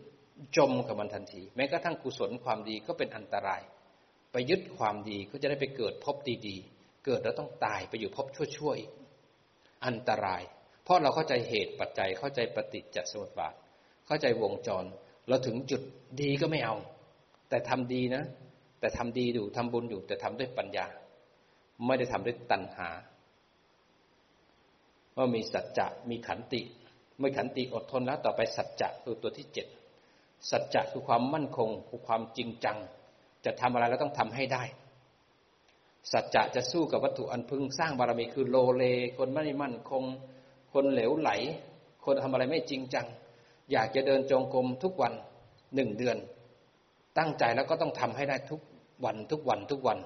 จมกับมันทันที แม้กระทั่งกุศลความดีก็เป็นอันตราย ไปยึดความดีก็จะได้ไปเกิดพบดีๆ เกิดแล้วต้องตายไปอยู่พบชั่วๆอีก อันตราย เพราะเราเข้าใจเหตุปัจจัยเข้าใจปฏิจจสมุปบาท เข้าใจวงจร เราถึงจุดดีก็ไม่เอา แต่ทำดีนะ แต่ทำดีอยู่ทำบุญอยู่ แต่ทำด้วยปัญญา ไม่ได้ทำด้วยตัณหาว่ามีสัจจะมีขันติเมื่อขันติอดทนแล้วต่อไปสัจจะคือตัวที่เจ็ดสัจจะคือความมั่นคงคือความจริงจัง จะทำอะไรแล้วต้องทำให้ได้ สัจจะจะสู้กับวัตถุอันพึง สร้างบารมีคือโลเล คนไม่มั่นคง คนเหลวไหล คนทำอะไรไม่จริงจัง อยากจะเดินจงกรมทุกวันหนึ่งเดือน ตั้งใจแล้วก็ต้องทำให้ได้ทุกวันทุกวันทุกวัน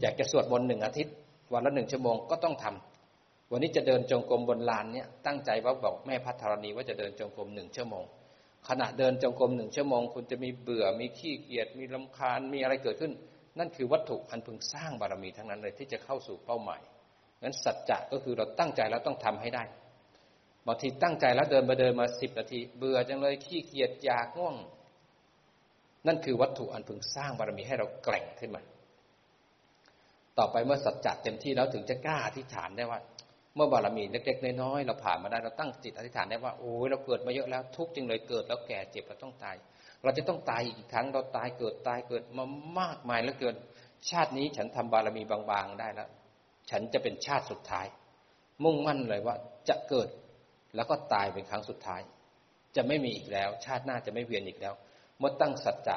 อยากจะสวดมนต์หนึ่งอาทิตย์ วันละหนึ่งชั่วโมงก็ต้องทำวันนี้จะเดินจงกรมบนลานเนี่ยตั้งใจว่าบอกแม่พัทธรณีว่าจะเดินจงกรมหนึ่งชั่วโมงขณะเดินจงกรมหนึ่งชั่วโมง คุณจะมีเบื่อมีขี้เกียจมีลำคาญมีอะไรเกิดขึ้น นั่นคือวัตถุอันพึงสร้างบารมีทั้งนั้นเลยที่จะเข้าสู่เป้าหมายงั้นสัจจะก็คือเราตั้งใจแล้วต้องทำให้ได้บางทีตั้งใจแล้วเดินมาเดินมาสิบนาที เบื่อจังเลยขี้เกียจอยากง่วง นั่นคือวัตถุอันพึงสร้างบารมีให้เราแกร่งขึ้นมา ต่อไปเมื่อสัจจะเต็มที่แล้วถึงจะกล้าอธิษฐานได้ว่า เมื่อบารมีเล็กๆน้อยๆเราผ่านมาได้เราตั้งจิตอธิษฐานได้ว่าโอ้ยเราเกิดมาเยอะแล้วทุกจริงเลยเกิดแล้วแก่เจ็บเราต้องตาย เราจะต้องตายอีกครั้งเราตายเกิดตายเกิดมามากมายแล้วเกิน ชาตินี้ฉันทำบารมีบางๆได้แล้ว ฉันจะเป็นชาติสุดท้าย มุ่งมั่นเลยว่าจะเกิดแล้วก็ตายเป็นครั้งสุดท้าย จะไม่มีอีกแล้ว ชาติหน้าจะไม่เวียนอีกแล้ว เมื่อตั้งสัจจะ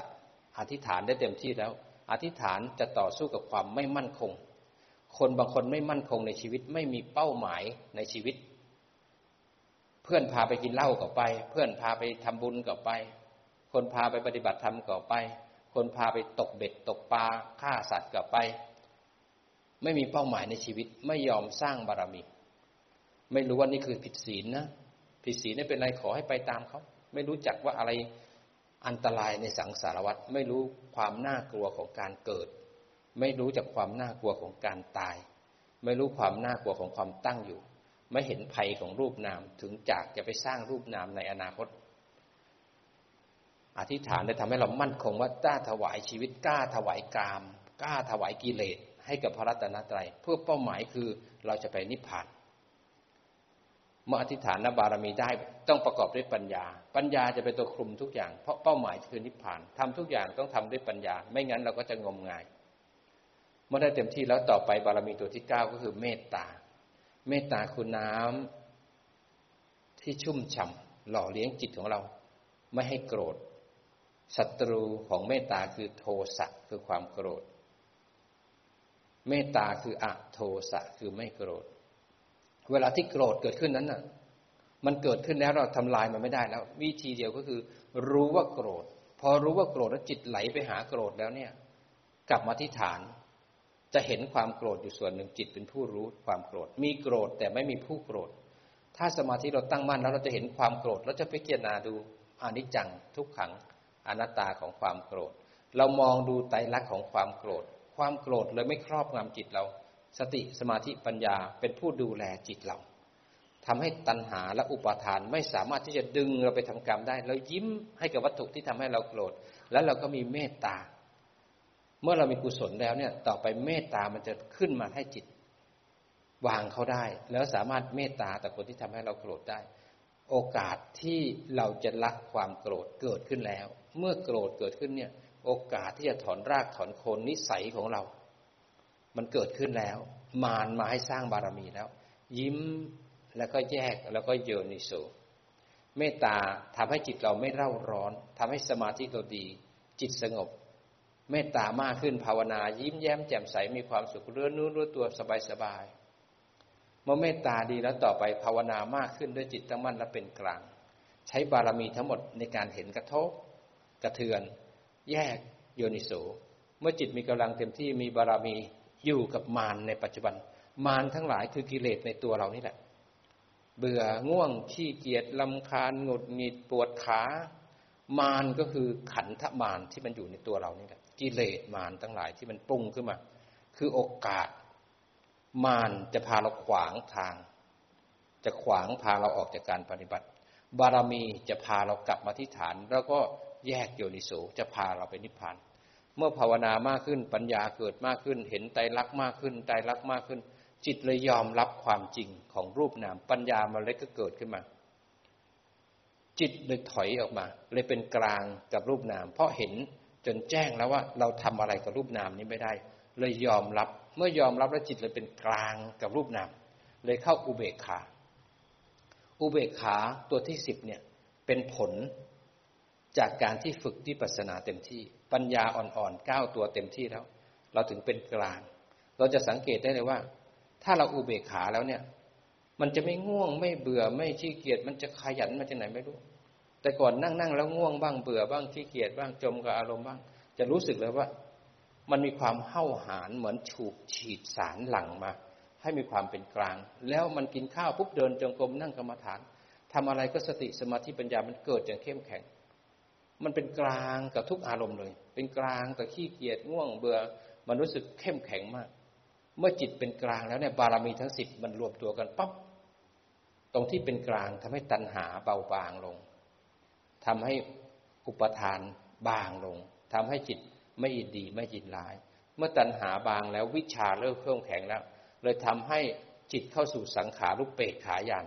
อธิษฐานได้เต็มที่แล้ว อธิษฐานจะต่อสู้กับความไม่มั่นคง คนบางคนไม่มั่นคงในชีวิตไม่มีเป้าหมายในชีวิต เพื่อนพาไปกินเหล้าก็ไป เพื่อนพาไปทำบุญก็ไป คนพาไปปฏิบัติธรรมก็ไป คนพาไปตกเบ็ดตกปลาฆ่าสัตว์ก็ไป ไม่มีเป้าหมายในชีวิตไม่ยอมสร้างบารมี ไม่รู้ว่านี่คือผิดศีลนะผิดศีลไม่เป็นไรขอให้ไปตามเขาไม่รู้จักว่าอะไรอันตรายในสังสารวัฏไม่รู้ความน่ากลัวของการเกิด ไม่รู้จากความน่ากลัวของการตาย ไม่รู้ความน่ากลัวของความตั้งอยู่ ไม่เห็นภัยของรูปนามถึงจากจะไปสร้างรูปนามในอนาคต อธิษฐานได้ทำให้เรามั่นคงว่ากล้าถวายชีวิตกล้าถวายกามกล้าถวายกิเลสให้กับพระรัตนตรัย เพื่อเป้าหมายคือเราจะไปนิพพานเมื่ออธิษฐานบารมีได้ต้องประกอบด้วยปัญญา ปัญญาจะเป็นตัวคลุมทุกอย่าง เพราะเป้าหมายคือนิพพานทำทุกอย่างต้องทำด้วยปัญญา ไม่งั้นเราก็จะงมงาย เมื่อได้เต็มที่แล้วต่อไปบารมีตัวที่เก้าก็คือเมตตา เมตตาคือน้ำที่ชุ่มฉ่าหล่อเลี้ยงจิตของเรา ไม่ให้โกรธ ศัตรูของเมตตาคือโทสะคือความโกรธ เมตตาคืออะโทสะคือไม่โกรธ เวลาที่โกรธเกิดขึ้นนั้นน่ะ มันเกิดขึ้นแล้วเราทำลายมันไม่ได้แล้ว วิธีเดียวก็คือ รู้ว่าโกรธ พอรู้ว่าโกรธแล้วจิตไหลไปหาโกรธแล้วเนี่ย กลับมาที่ฐาน จะเห็นความโกรธอยู่ส่วนหนึ่งจิตเป็นผู้รู้ความโกรธ มีโกรธแต่ไม่มีผู้โกรธ ถ้าสมาธิเราตั้งมั่นแล้วเราจะเห็นความโกรธเราจะพิจารณาดูอนิจจังทุกขัง อนัตตาของความโกรธ เรามองดูไตรลักษณ์ของความโกรธ ความโกรธเลยไม่ครอบงำจิตเรา สติสมาธิปัญญาเป็นผู้ดูแลจิตเราทำให้ตัณหาและอุปาทานไม่สามารถที่จะดึงเราไปทำกรรมได้ เรายิ้มให้กับวัตถุที่ทำให้เราโกรธ แล้วเราก็มีเมตตา เมื่อเรามีกุศลแล้วเนี่ยต่อไปเมตตามันจะขึ้นมาให้จิตวางเขาได้ แล้วสามารถเมตตาต่อคนที่ทำให้เราโกรธได้ โอกาสที่เราจะละความโกรธเกิดขึ้นแล้ว เมื่อโกรธเกิดขึ้นเนี่ย โอกาสที่จะถอนรากถอนโคนนิสัยของเรา มันเกิดขึ้นแล้ว มารมาให้สร้างบารมีแล้ว ยิ้มแล้วก็แยกแล้วก็โยนิโสเมตตาทำให้จิตเราไม่เร่าร้อนทำให้สมาธิเราดี จิตสงบ เมตตามากขึ้นภาวนา ยิ้มแย้มแจ่มใสมีความสุขเรื่อนู้นรู้ตัวสบายสบาย มื่อเมตตาดีแล้วต่อไปภาวนามากขึ้นด้วยจิตตั้งมั่นและเป็นกลาง ใช้บารมีทั้งหมดในการเห็นกระทบ กระเทือน แยกโยนิโส เมื่อจิตมีกำลังเต็มที่มีบารมีอยู่กับมารในปัจจุบัน มารทั้งหลายคือกิเลสในตัวเรานี่แหละ เบื่อง่วงขี้เกียจลำคาญหงุดหงิดปวดขามารก็คือขันธมารที่มันอยู่ในตัวเรานี่แหละกิเลสมารทั้งหลายที่มันปรุงขึ้นมา คือโอกาส มารจะพาเราขวางทาง จะขวางพาเราออกจากการปฏิบัติ บารมีจะพาเรากลับมาที่ฐาน แล้วก็แยกโยนิโสจะพาเราไปนิพพาน เมื่อภาวนามากขึ้นปัญญาเกิดมากขึ้น เห็นไตรลักษณ์มากขึ้นไตรลักษณ์มากขึ้น จิตเลยยอมรับความจริงของรูปนามปัญญามาเล็กก็เกิดขึ้นมา จิตเลยถอยออกมา เลยเป็นกลางกับรูปนาม เพราะเห็นจนแจ้งแล้วว่าเราทำอะไรกับรูปนามนี้ไม่ได้ เลยยอมรับ เมื่อยอมรับแล้วจิตเลยเป็นกลางกับรูปนามเลยเข้าอุเบกขา อุเบกขาตัวที่สิบเนี่ยเป็นผลจากการที่ฝึกที่ปัสนาเต็มที่ ปัญญาอ่อนๆก้าวตัวเต็มที่แล้ว เราถึงเป็นกลาง เราจะสังเกตได้เลยว่า ถ้าเราอุเบกขาแล้วเนี่ย มันจะไม่ง่วงไม่เบื่อไม่ขี้เกียจมันจะขยันมาจากไหนไม่รู้ แต่ก่อนนั่งนั่งแล้วง่วงบ้างเบื่อบ้างขี้เกียจบ้างจมกับอารมณ์บ้าง จะรู้สึกเลยว่า มันมีความเห่าหานเหมือนถูกฉีดสารหลั่งมา ให้มีความเป็นกลาง แล้วมันกินข้าวปุ๊บเดินจงกรมนั่งกรรมฐานทำอะไรก็สติสมาธิปัญญามันเกิดอย่างเข้มแข็ง มันเป็นกลางกับทุกอารมณ์เลย เป็นกลางกับขี้เกียจง่วงเบื่อมันรู้สึกเข้มแข็งมาก เมื่อจิตเป็นกลางแล้วเนี่ยบารมีทั้งสิบมันรวมตัวกันปั๊บตรงที่เป็นกลางทำให้ตัณหาเบาบางลงทำให้อุปทานบางลงทำให้จิต ไม่ยินดีไม่ยินร้าย เมื่อตัณหาบางแล้ววิชาเริ่มเครื่องแข็งแล้ว เลยทำให้จิตเข้าสู่สังขารุปเปกขายาน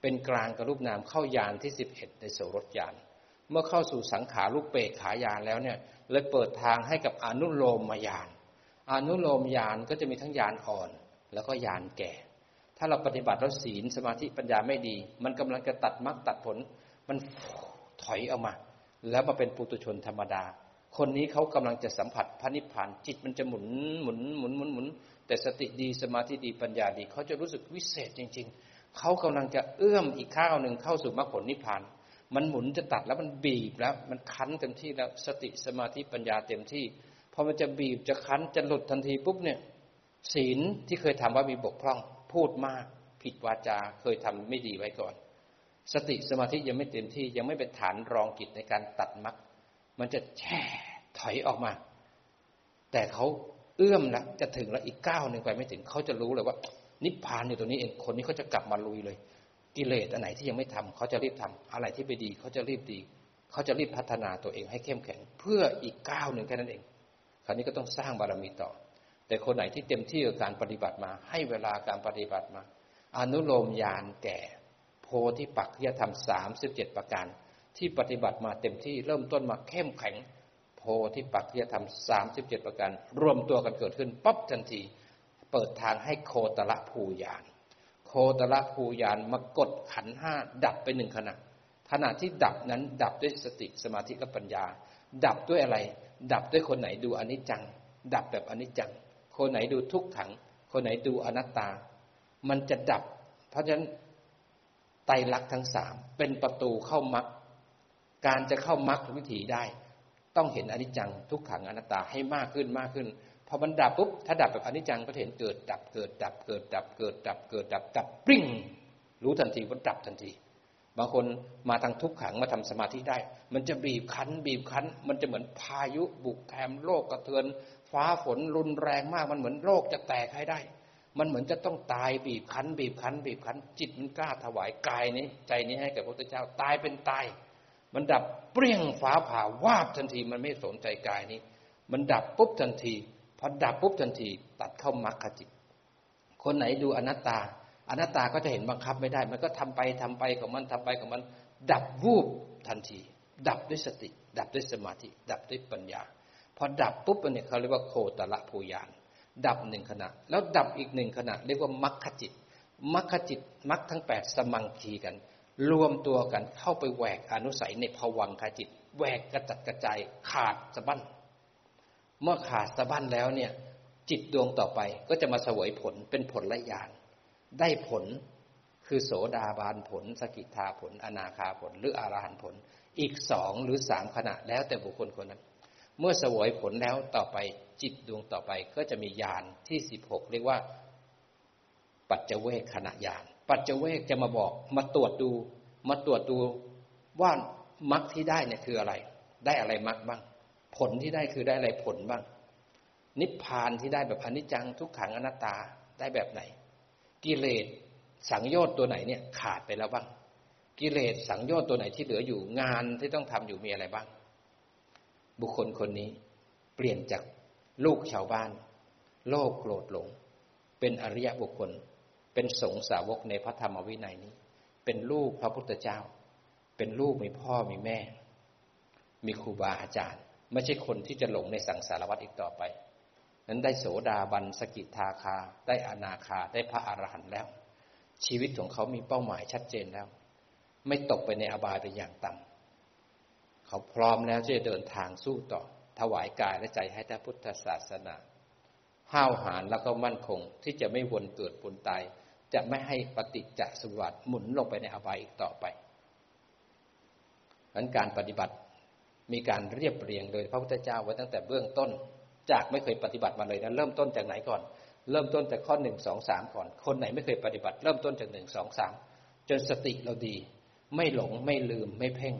เป็นกลางกับรูปนามเข้ายานที่สิบเอ็ดในโสรถยาน เมื่อเข้าสู่สังขารุปเปกขายานแล้วเนี่ยเลยเปิดทางให้กับอนุโลมมายาน อนุโลมญาณก็จะมีทั้งญาณอ่อน แล้วก็ญาณแก่ ถ้าเราปฏิบัติแล้วศีลสมาธิปัญญาไม่ดี มันกำลังจะตัดมรรคตัดผล มันถอยออกมา แล้วมาเป็นปุตุชนธรรมดา คนนี้เขากำลังจะสัมผัสพระนิพพานจิตมันจะหมุนหมุนหมุนหมุนหมุนแต่สติดีสมาธิดีปัญญาดี เขาจะรู้สึกวิเศษจริง ๆ เขากำลังจะเอื้อมอีกข้าวหนึ่งเข้าสู่มรรคผลนิพพาน มันหมุนจะตัดแล้วมันบีบแล้ว มันคั้นเต็มที่แล้วสติสมาธิปัญญาเต็มที่พอมันจะบีบจะคั้นจะหลุดทันทีปุ๊บเนี่ยศีลที่เคยทำว่ามีบกพร่อง พูดมาก ผิดวาจาเคยทำไม่ดีไว้ก่อน สติสมาธิยังไม่เต็มที่ยังไม่เป็นฐานรองกิจในการตัดมัก มันจะแช่ถอยออกมา แต่เขาเอื้อมล้วจะถึงแล้วอีกก้าวหนึ่งไปไม่ถึงเขาจะรู้เลยว่า นิพพานอยู่ตรงนี้เองคนนี้เขาจะกลับมาลุยเลย กิเลสอันไหนที่ยังไม่ทำเขาจะรีบทำอะไรที่ไปดีเขาจะรีบดีเขาจะรีบพัฒนาตัวเองให้เข้มแข็ง เพื่ออีกก้าวหนึ่งแค่นั้นเอง คราวนี้ก็ต้องสร้างบารมีต่อ แต่คนไหนที่เต็มที่กับการปฏิบัติมา ให้เวลาการปฏิบัติมา อนุโลมญาณแก่ โพธิปักขิยธรรมสามสิบเจ็ดประการ ที่ปฏิบัติมาเต็มที่เริ่มต้นมาเข้มแข็ง โพธิปักขิยธรรมสามสิบเจ็ดประการ รวมตัวกันเกิดขึ้นปั๊บทันที เปิดทางให้โคตรละภูยาน โคตรละภูยานมากดขันห้าดับไปหนึ่งขณะขณะที่ดับนั้นดับด้วยสติสมาธิและปัญญา ดับด้วยอะไร ดับด้วยคนไหนดูอนิจจัง ดับแบบอนิจจัง คนไหนดูทุกขัง คนไหนดูอนัตตา มันจะดับ เพราะฉะนั้นไตรลักษณ์ทั้งสามเป็นประตูเข้ามรรค การจะเข้ามรรควิถีได้ ต้องเห็นอนิจจังทุกขังอนัตตาให้มากขึ้นมากขึ้นพอมันดับปุ๊บถ้าดับแบบอนิจจังก็เห็นเกิด ดับเกิด ดับเกิด ดับเกิด ดับเกิด ดับดับปริ้งรู้ทันทีว่าดับทันที บางคนมาทางทุกขังมาทำสมาธิได้ มันจะบีบคั้น บีบคั้น มันจะเหมือนพายุบุกแถมโลกกระเทือน ฟ้าฝนรุนแรงมากมันเหมือนโลกจะแตกให้ได้ มันเหมือนจะต้องตายบีบคั้น บีบคั้น บีบคั้น จิตมันกล้าถวายกายนี้ ใจนี้ให้กับพระพุทธเจ้าตายเป็นตาย มันดับเปรี้ยงฟ้าผ่าวาบทันทีมันไม่สนใจกายนี้ มันดับปุ๊บทันทีพอดับปุ๊บทันทีตัดเข้ามรรคจิต คนไหนดูอนัตตา อนัตตาก็จะเห็นบังคับไม่ได้ มันก็ทำไปทำไปของมันทำไปของมัน ดับวูบทันที ดับด้วยสติ ดับด้วยสมาธิ ดับด้วยปัญญา พอดับปุ๊บเนี่ยเขาเรียกว่าโคตรภูยาน ดับหนึ่งขณะ แล้วดับอีกหนึ่งขณะ เรียกว่ามัคคจิตมัคคจิตมัคทั้งแปดสมังคีกัน รวมตัวกันเข้าไปแหวกอนุสัยในภวังคจิต แหวกกระจัดกระจายขาดสะบั้น เมื่อขาดสะบั้นแล้วเนี่ย จิตดวงต่อไปก็จะมาเสวยผลเป็นผลละยานได้ผลคือโสดาบาลผล สกิทาผล อนาคาผล หรืออรหันผล อีกสองหรือสามขณะแล้วแต่บุคคลคนนั้น เมื่อเสวยผลแล้วต่อไปจิตดวงต่อไปก็จะมียานที่สิบหกเรียกว่า ปัจเจเวกขณะยาน ปัจเจเวกจะมาบอก มาตรวจดู มาตรวจดูว่ามรรคที่ได้เนี่ยคืออะไร ได้อะไรมรรคบ้าง ผลที่ได้คือได้อะไรผลบ้าง นิพพานที่ได้แบบอนิจจังทุกขังอนัตตาได้แบบไหน กิเลสสังโยชน์ตัวไหนเนี่ยขาดไปแล้วบ้าง กิเลสสังโยชน์ตัวไหนที่เหลืออยู่งานที่ต้องทำอยู่มีอะไรบ้าง บุคคลคนนี้เปลี่ยนจากลูกชาวบ้าน โลภโกรธหลง เป็นอริยบุคคล เป็นสงสาวกในพระธรรมวินัยนี้ เป็นลูกพระพุทธเจ้า เป็นลูกมีพ่อมีแม่ มีครูบาอาจารย์ ไม่ใช่คนที่จะหลงในสังสารวัฏอีกต่อไป นั้นได้โสดาบันสกิทาคา ได้อนาคา ได้พระอรหันต์แล้ว ชีวิตของเขามีเป้าหมายชัดเจนแล้ว ไม่ตกไปในอบายเป็นอย่างต่ำเขาพร้อมแล้วที่จะเดินทางสู้ต่อ ถวายกายและใจให้พระพุทธศาสนา ห้าวหาญแล้วก็มั่นคง ที่จะไม่วนเกิดปุนตาย จะไม่ให้ปฏิจจสมบัติหมุนลงไปในอบายอีกต่อไปนั้นการปฏิบัติมีการเรียบเรียงโดยพระพุทธเจ้าไว้ตั้งแต่เบื้องต้น จากไม่เคยปฏิบัติมาเลยนะเริ่มต้นจากไหนก่อน เริ่มต้นจากข้อหนึ่งสองสามก่อน คนไหนไม่เคยปฏิบัติ เริ่มต้นจากหนึ่งสองสามจนสติเราดี ไม่หลงไม่ลืมไม่เพ่ง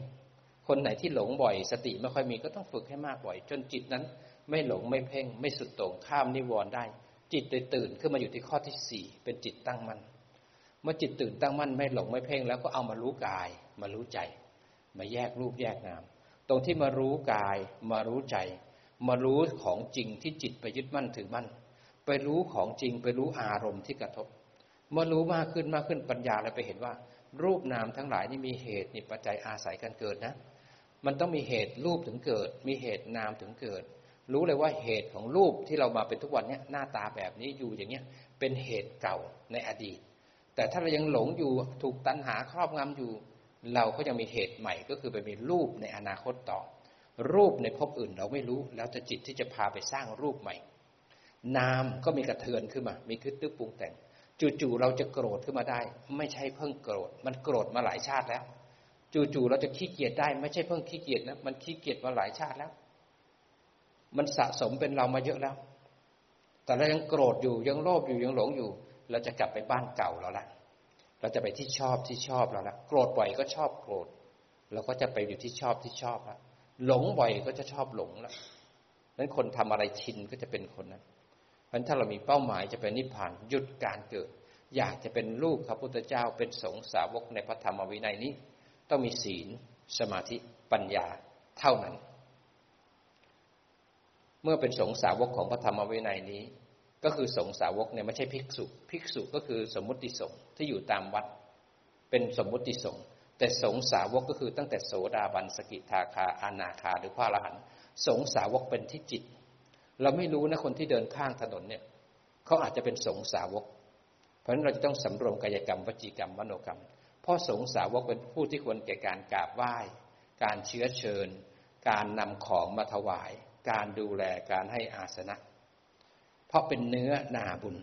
คนไหนที่หลงบ่อย สติไม่ค่อยมีก็ต้องฝึกให้มากบ่อย จนจิตนั้น ไม่หลงไม่เพ่ง ไม่สุดโต่งข้ามนิวรณ์ได้ จิตเลยตื่นขึ้นมาอยู่ที่ข้อที่สี่เป็นจิตตั้งมั่นเมื่อจิตตื่นตั้งมั่นไม่หลงไม่เพ่ง แล้วก็เอามารู้กาย มารู้ใจ มาแยกรูปแยกนาม ตรงที่มารู้กาย มารู้ใจ มารู้ของจริงที่จิตไปยึดมั่นถือมั่น ไปรู้ของจริงไปรู้อารมณ์ที่กระทบ เมื่อรู้มากขึ้นมากขึ้นปัญญาเราไปเห็นว่า รูปนามทั้งหลายนี่มีเหตุนี่ปัจจัยอาศัยกันเกิดนะ มันต้องมีเหตุรูปถึงเกิด มีเหตุนามถึงเกิด รู้เลยว่าเหตุของรูปที่เรามาเป็นทุกวันนี้หน้าตาแบบนี้อยู่อย่างเงี้ยเป็นเหตุเก่าในอดีต แต่ถ้าเรายังหลงอยู่ถูกตัณหาครอบงำอยู่ เราก็ยังมีเหตุใหม่ก็คือไปมีรูปในอนาคตต่อ รูปในภพอื่นเราไม่รู้ แล้วจะจิตที่จะพาไปสร้างรูปใหม่ นามก็มีกระเทือนขึ้นมา มีคิดตึกปรุงแต่งจู่ๆเราจะโกรธขึ้นมาได้ ไม่ใช่เพิ่งโกรธ มันโกรธมาหลายชาติแล้ว จู่ๆเราจะขี้เกียจได้ ไม่ใช่เพิ่งขี้เกียจนะมันขี้เกียจมาหลายชาติแล้ว มันสะสมเป็นเรามาเยอะแล้ว แต่เรายังโกรธอยู่ยังโลภอยู่ยังหลงอยู่ เราจะกลับไปบ้านเก่าเราละเราจะไปที่ชอบที่ชอบเราละโกรธบ่อยก็ชอบโกรธเราก็จะไปอยู่ที่ชอบที่ชอบล้วหลงบ่อยก็จะชอบหลงล้วนั้นคนทำอะไรชินก็จะเป็นคนนั้นเพราะถ้าเรามีเป้าหมายจะเป็นนิพพานหยุดการเกิด อยากจะเป็นลูกพระพุทธเจ้าเป็นสงสาวกในพระธรรมวินัยนี้ ต้องมีศีล สมาธิปัญญาเท่านั้น เมื่อเป็นสงสาวกของพระธรรมวินัยนี้ ก็คือสงสาวกเนี่ยไม่ใช่ภิกษุ ภิกษุก็คือสมมุติสงฆ์ที่อยู่ตามวัด เป็นสมมุติสงฆ์แต่สงสาวกก็คือตั้งแต่โสดาบันสกิทาคาอานาคาหรือพระอรหันต์สงสาวกเป็นที่จิต เราไม่รู้นะคนที่เดินข้างถนนเนี่ยเขาอาจจะเป็นสงสาวก เพราะฉะนั้นเราจะต้องสำรวมกายกรรมวจีกรรมมโนกรรมเพราะสงสาวกเป็นผู้ที่ควรแก่การกราบไหว้ การเชื้อเชิญ การนำของมาถวาย การดูแลการให้อาสนะ เพราะเป็นเนื้อนาบุญ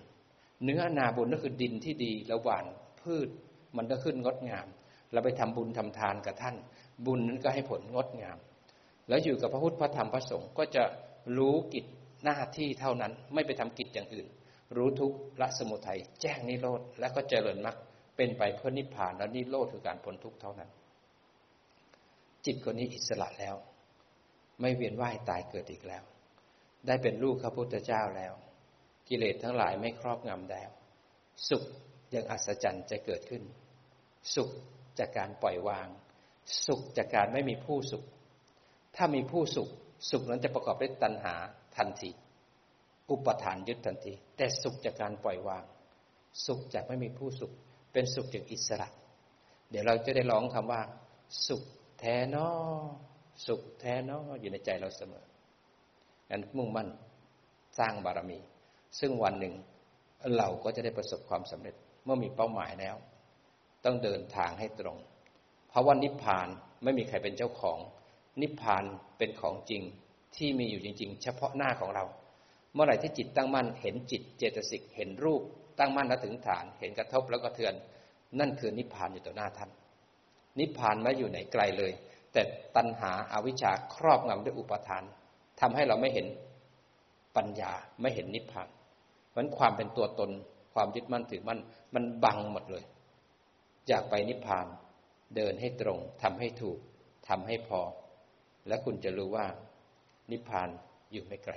เนื้อนาบุญก็คือดินที่ดีระหว่างพืชมันก็ขึ้นงดงาม เราไปทำบุญทำทานกับท่าน บุญนั้นก็ให้ผลงดงาม แล้วอยู่กับพระพุทธพระธรรมพระสงฆ์ก็จะรู้กิจหน้าที่เท่านั้นไม่ไปทำกิจอย่างอื่น รู้ทุกละสมุทัยแจ้งนิโรธและก็เจริญมรรคเป็นไปเพื่อนิพพานและนิโรธคือการพ้นทุกข์เท่านั้น จิตคนนี้อิสระแล้ว ไม่เวียนว่ายตายเกิดอีกแล้ว ได้เป็นลูกพระพุทธเจ้าแล้ว กิเลสทั้งหลายไม่ครอบงำแล้ว สุขยังอัศจรรย์จะเกิดขึ้น สุขจากการปล่อยวาง สุขจากการไม่มีผู้สุข ถ้ามีผู้สุข สุขนั้นจะประกอบด้วยตัณหาทันทีอุปทานยึดทันที แต่สุขจากการปล่อยวาง สุขจากไม่มีผู้สุข เป็นสุขจากอิสระ เดี๋ยวเราจะได้ร้องคำว่า สุขแท้นอ สุขแท้นออยู่ในใจเราเสมองั้นมุ่งมั่นสร้างบารมี ซึ่งวันหนึ่งเราก็จะได้ประสบความสำเร็จเมื่อมีเป้าหมายแล้ว ต้องเดินทางให้ตรง เพราะว่านิพพานไม่มีใครเป็นเจ้าของ นิพพานเป็นของจริงที่มีอยู่จริง ๆ เฉพาะหน้าของเรา เมื่อไหร่ที่จิตตั้งมั่นเห็นจิตเจตสิกเห็นรูปตั้งมั่นแล้วถึงฐาน เห็นกระทบแล้วก็เทือน นั่นคือนิพพานอยู่ต่อหน้าท่าน นิพพานไม่อยู่ไหนไกลเลย แต่ตัณหาอาวิชชาครอบงำด้วยอุปทานทำให้เราไม่เห็นปัญญาไม่เห็นนิพพานเพราะความเป็นตัวตน ความยึดมั่นถือมั่นมันบังหมดเลย อยากไปนิพพานเดินให้ตรงทำให้ถูกทำให้พอ และคุณจะรู้ว่านิพพานอยู่ไม่ไกล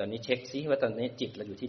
ตอนนี้เช็คซิว่าตอนนี้จิตเราอยู่ที่